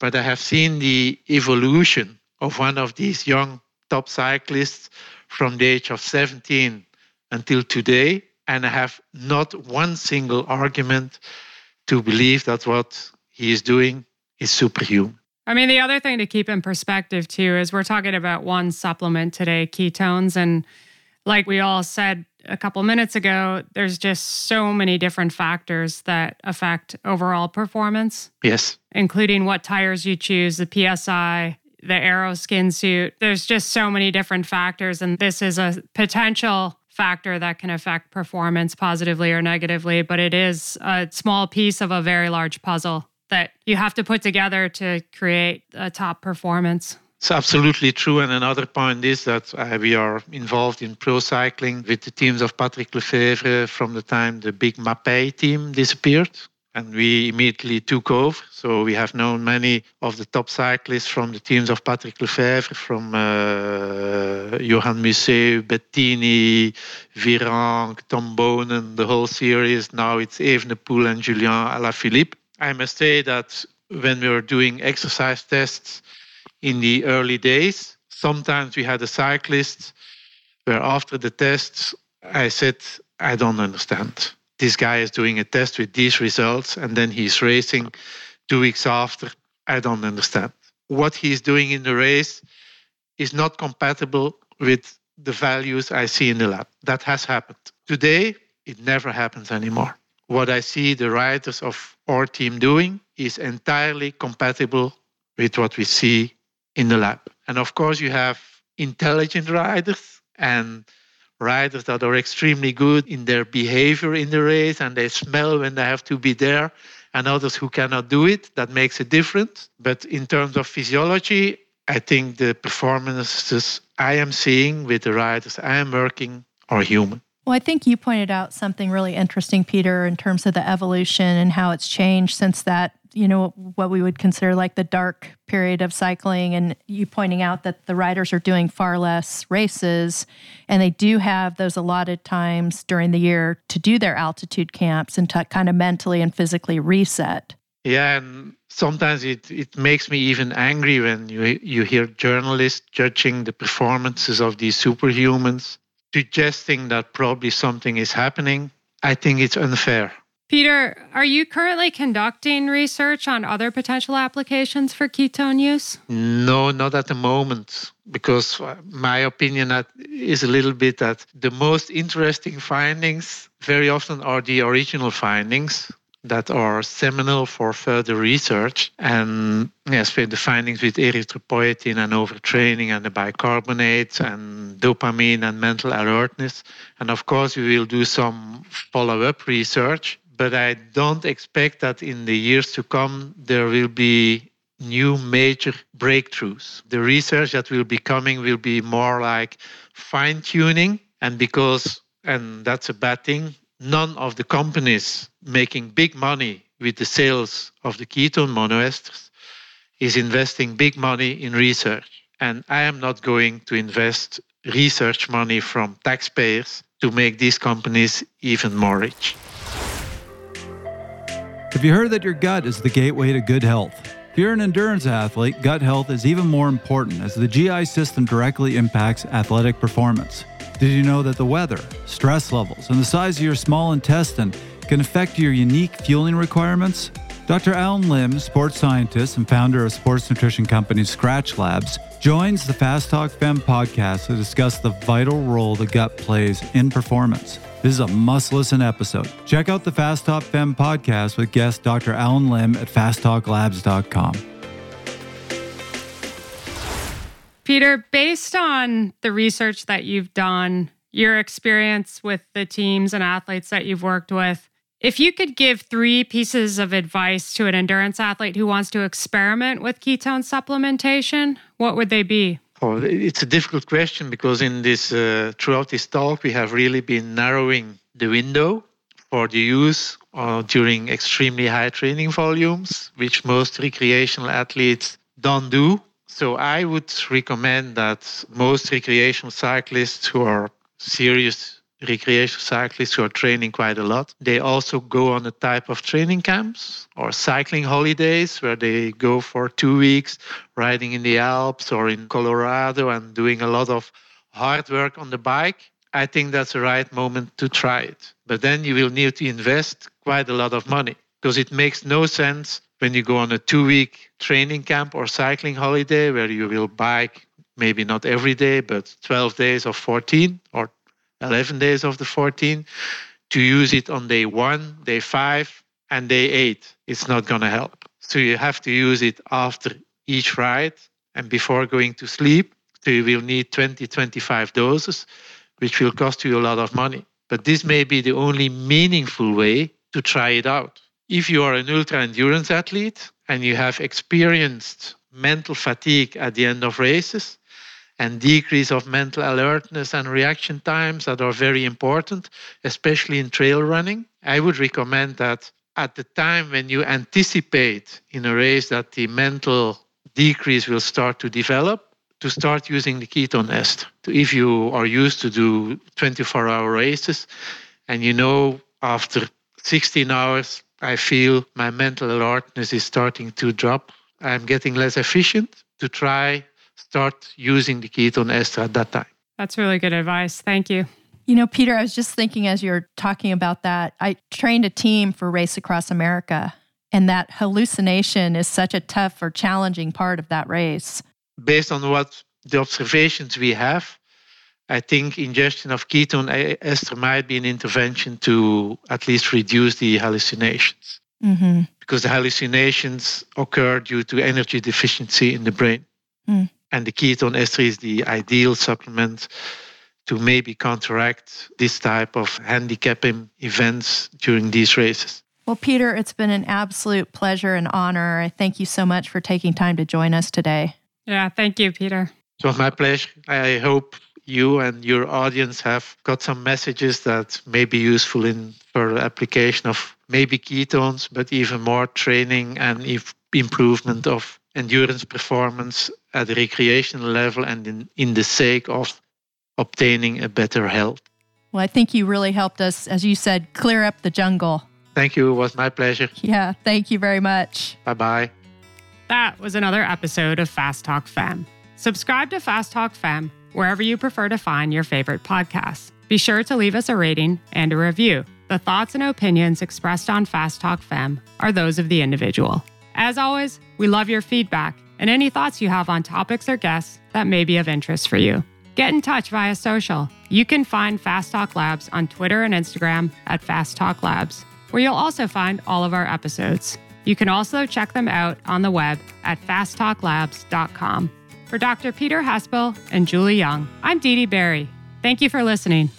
but I have seen the evolution of one of these young top cyclists from the age of 17 until today, and I have not one single argument to believe that what he is doing is superhuman. I mean, the other thing to keep in perspective too is we're talking about one supplement today, ketones, and like we all said a couple minutes ago, there's just so many different factors that affect overall performance. Yes. Including what tires you choose, the PSI, the aero skin suit. There's just so many different factors. And this is a potential factor that can affect performance positively or negatively, but it is a small piece of a very large puzzle that you have to put together to create a top performance. It's absolutely true. And another point is that uh, we are involved in pro cycling with the teams of Patrick Lefevere from the time the big Mapei team disappeared. And we immediately took over. So we have known many of the top cyclists from the teams of Patrick Lefevere, from uh, Johan Museeuw, Bettini, Virenque, Tom Boonen, the whole series. Now it's Evenepoel and Julien Alaphilippe. I must say that when we were doing exercise tests in the early days, sometimes we had a cyclist where after the tests, I said, I don't understand. This guy is doing a test with these results and then he's racing two weeks after. I don't understand. What he's doing in the race is not compatible with the values I see in the lab. That has happened. Today, it never happens anymore. What I see the riders of our team doing is entirely compatible with what we see in the lab. And of course, you have intelligent riders and riders that are extremely good in their behavior in the race and they smell when they have to be there, and others who cannot do it. That makes a difference. But in terms of physiology, I think the performances I am seeing with the riders I am working are human. Well, I think you pointed out something really interesting, Peter, in terms of the evolution and how it's changed since that, you know, what we would consider like the dark period of cycling. And you pointing out that the riders are doing far less races and they do have those allotted times during the year to do their altitude camps and to kind of mentally and physically reset. Yeah, and sometimes it, it makes me even angry when you you hear journalists judging the performances of these superhumans suggesting that probably something is happening, I think it's unfair. Peter, are you currently conducting research on other potential applications for ketone use? No, not at the moment, because uh, my opinion is a little bit that the most interesting findings very often are the original findings that are seminal for further research. And yes, with the findings with erythropoietin and overtraining and the bicarbonates and dopamine and mental alertness. And of course, we will do some follow up research. But I don't expect that in the years to come there will be new major breakthroughs. The research that will be coming will be more like fine tuning. And because, and that's a bad thing, none of the companies making big money with the sales of the ketone monoesters is investing big money in research. And I am not going to invest research money from taxpayers to make these companies even more rich. Have you heard that your gut is the gateway to good health? If you're an endurance athlete, gut health is even more important as the GI system directly impacts athletic performance. Did you know that the weather, stress levels, and the size of your small intestine can affect your unique fueling requirements? Dr. Allen Lim, sports scientist and founder of sports nutrition company Skratch Labs, joins the Fast Talk Fem podcast to discuss the vital role the gut plays in performance. This is a must listen episode. Check out the Fast Talk Fem podcast with guest Dr. Allen Lim at fasttalklabs.com. Peter, based on the research that you've done, your experience with the teams and athletes that you've worked with, if you could give three pieces of advice to an endurance athlete who wants to experiment with ketone supplementation, what would they be? Oh, it's a difficult question because in this uh, throughout this talk we have really been narrowing the window for the use uh, during extremely high training volumes, which most recreational athletes don't do. So I would recommend that most recreational cyclists who are serious recreational cyclists who are training quite a lot, they also go on a type of training camps or cycling holidays where they go for two weeks riding in the Alps or in Colorado and doing a lot of hard work on the bike. I think that's the right moment to try it. But then you will need to invest quite a lot of money because it makes no sense when you go on a two week training camp or cycling holiday where you will bike maybe not every day, but 12 days of 14 or 11 days of the 14, to use it on day one, day five, and day eight. It's not going to help. So you have to use it after each ride and before going to sleep. So you will need 20, 25 doses, which will cost you a lot of money. But this may be the only meaningful way to try it out if you are an ultra endurance athlete and you have experienced mental fatigue at the end of races and decrease of mental alertness and reaction times that are very important, especially in trail running. I would recommend that at the time when you anticipate in a race that the mental decrease will start to develop, to start using the ketone ester. If you are used to do 24 hour races and you know after 16 hours, I feel my mental alertness is starting to drop, I'm getting less efficient to try start using the ketone ester at that time. That's really good advice. Thank you. You know, Peter, I was just thinking as you're talking about that, I trained a team for Race Across America, and that hallucination is such a tough or challenging part of that race. Based on what the observations we have, I think ingestion of ketone ester might be an intervention to at least reduce the hallucinations. Mm-hmm. Because the hallucinations occur due to energy deficiency in the brain. Mm. And the ketone ester is the ideal supplement to maybe counteract this type of handicapping events during these races. Well, Peter, it's been an absolute pleasure and honor. I thank you so much for taking time to join us today. Yeah, thank you, Peter. It was my pleasure. I hope you and your audience have got some messages that may be useful in for application of maybe ketones, but even more training and improvement of endurance performance at the recreational level and in, in the sake of obtaining a better health. Well, I think you really helped us, as you said, clear up the jungle. Thank you. It was my pleasure. Yeah, thank you very much. Bye bye. That was another episode of Fast Talk Fem. Subscribe to Fast Talk Fem wherever you prefer to find your favorite podcasts. Be sure to leave us a rating and a review. The thoughts and opinions expressed on Fast Talk Fem are those of the individual. As always, we love your feedback and any thoughts you have on topics or guests that may be of interest for you. Get in touch via social. You can find Fast Talk Labs on Twitter and Instagram at Fast Talk Labs, where you'll also find all of our episodes. You can also check them out on the web at fasttalklabs.com. For Dr. Peter Hespel and Julie Young, I'm Dede Barry. Thank you for listening.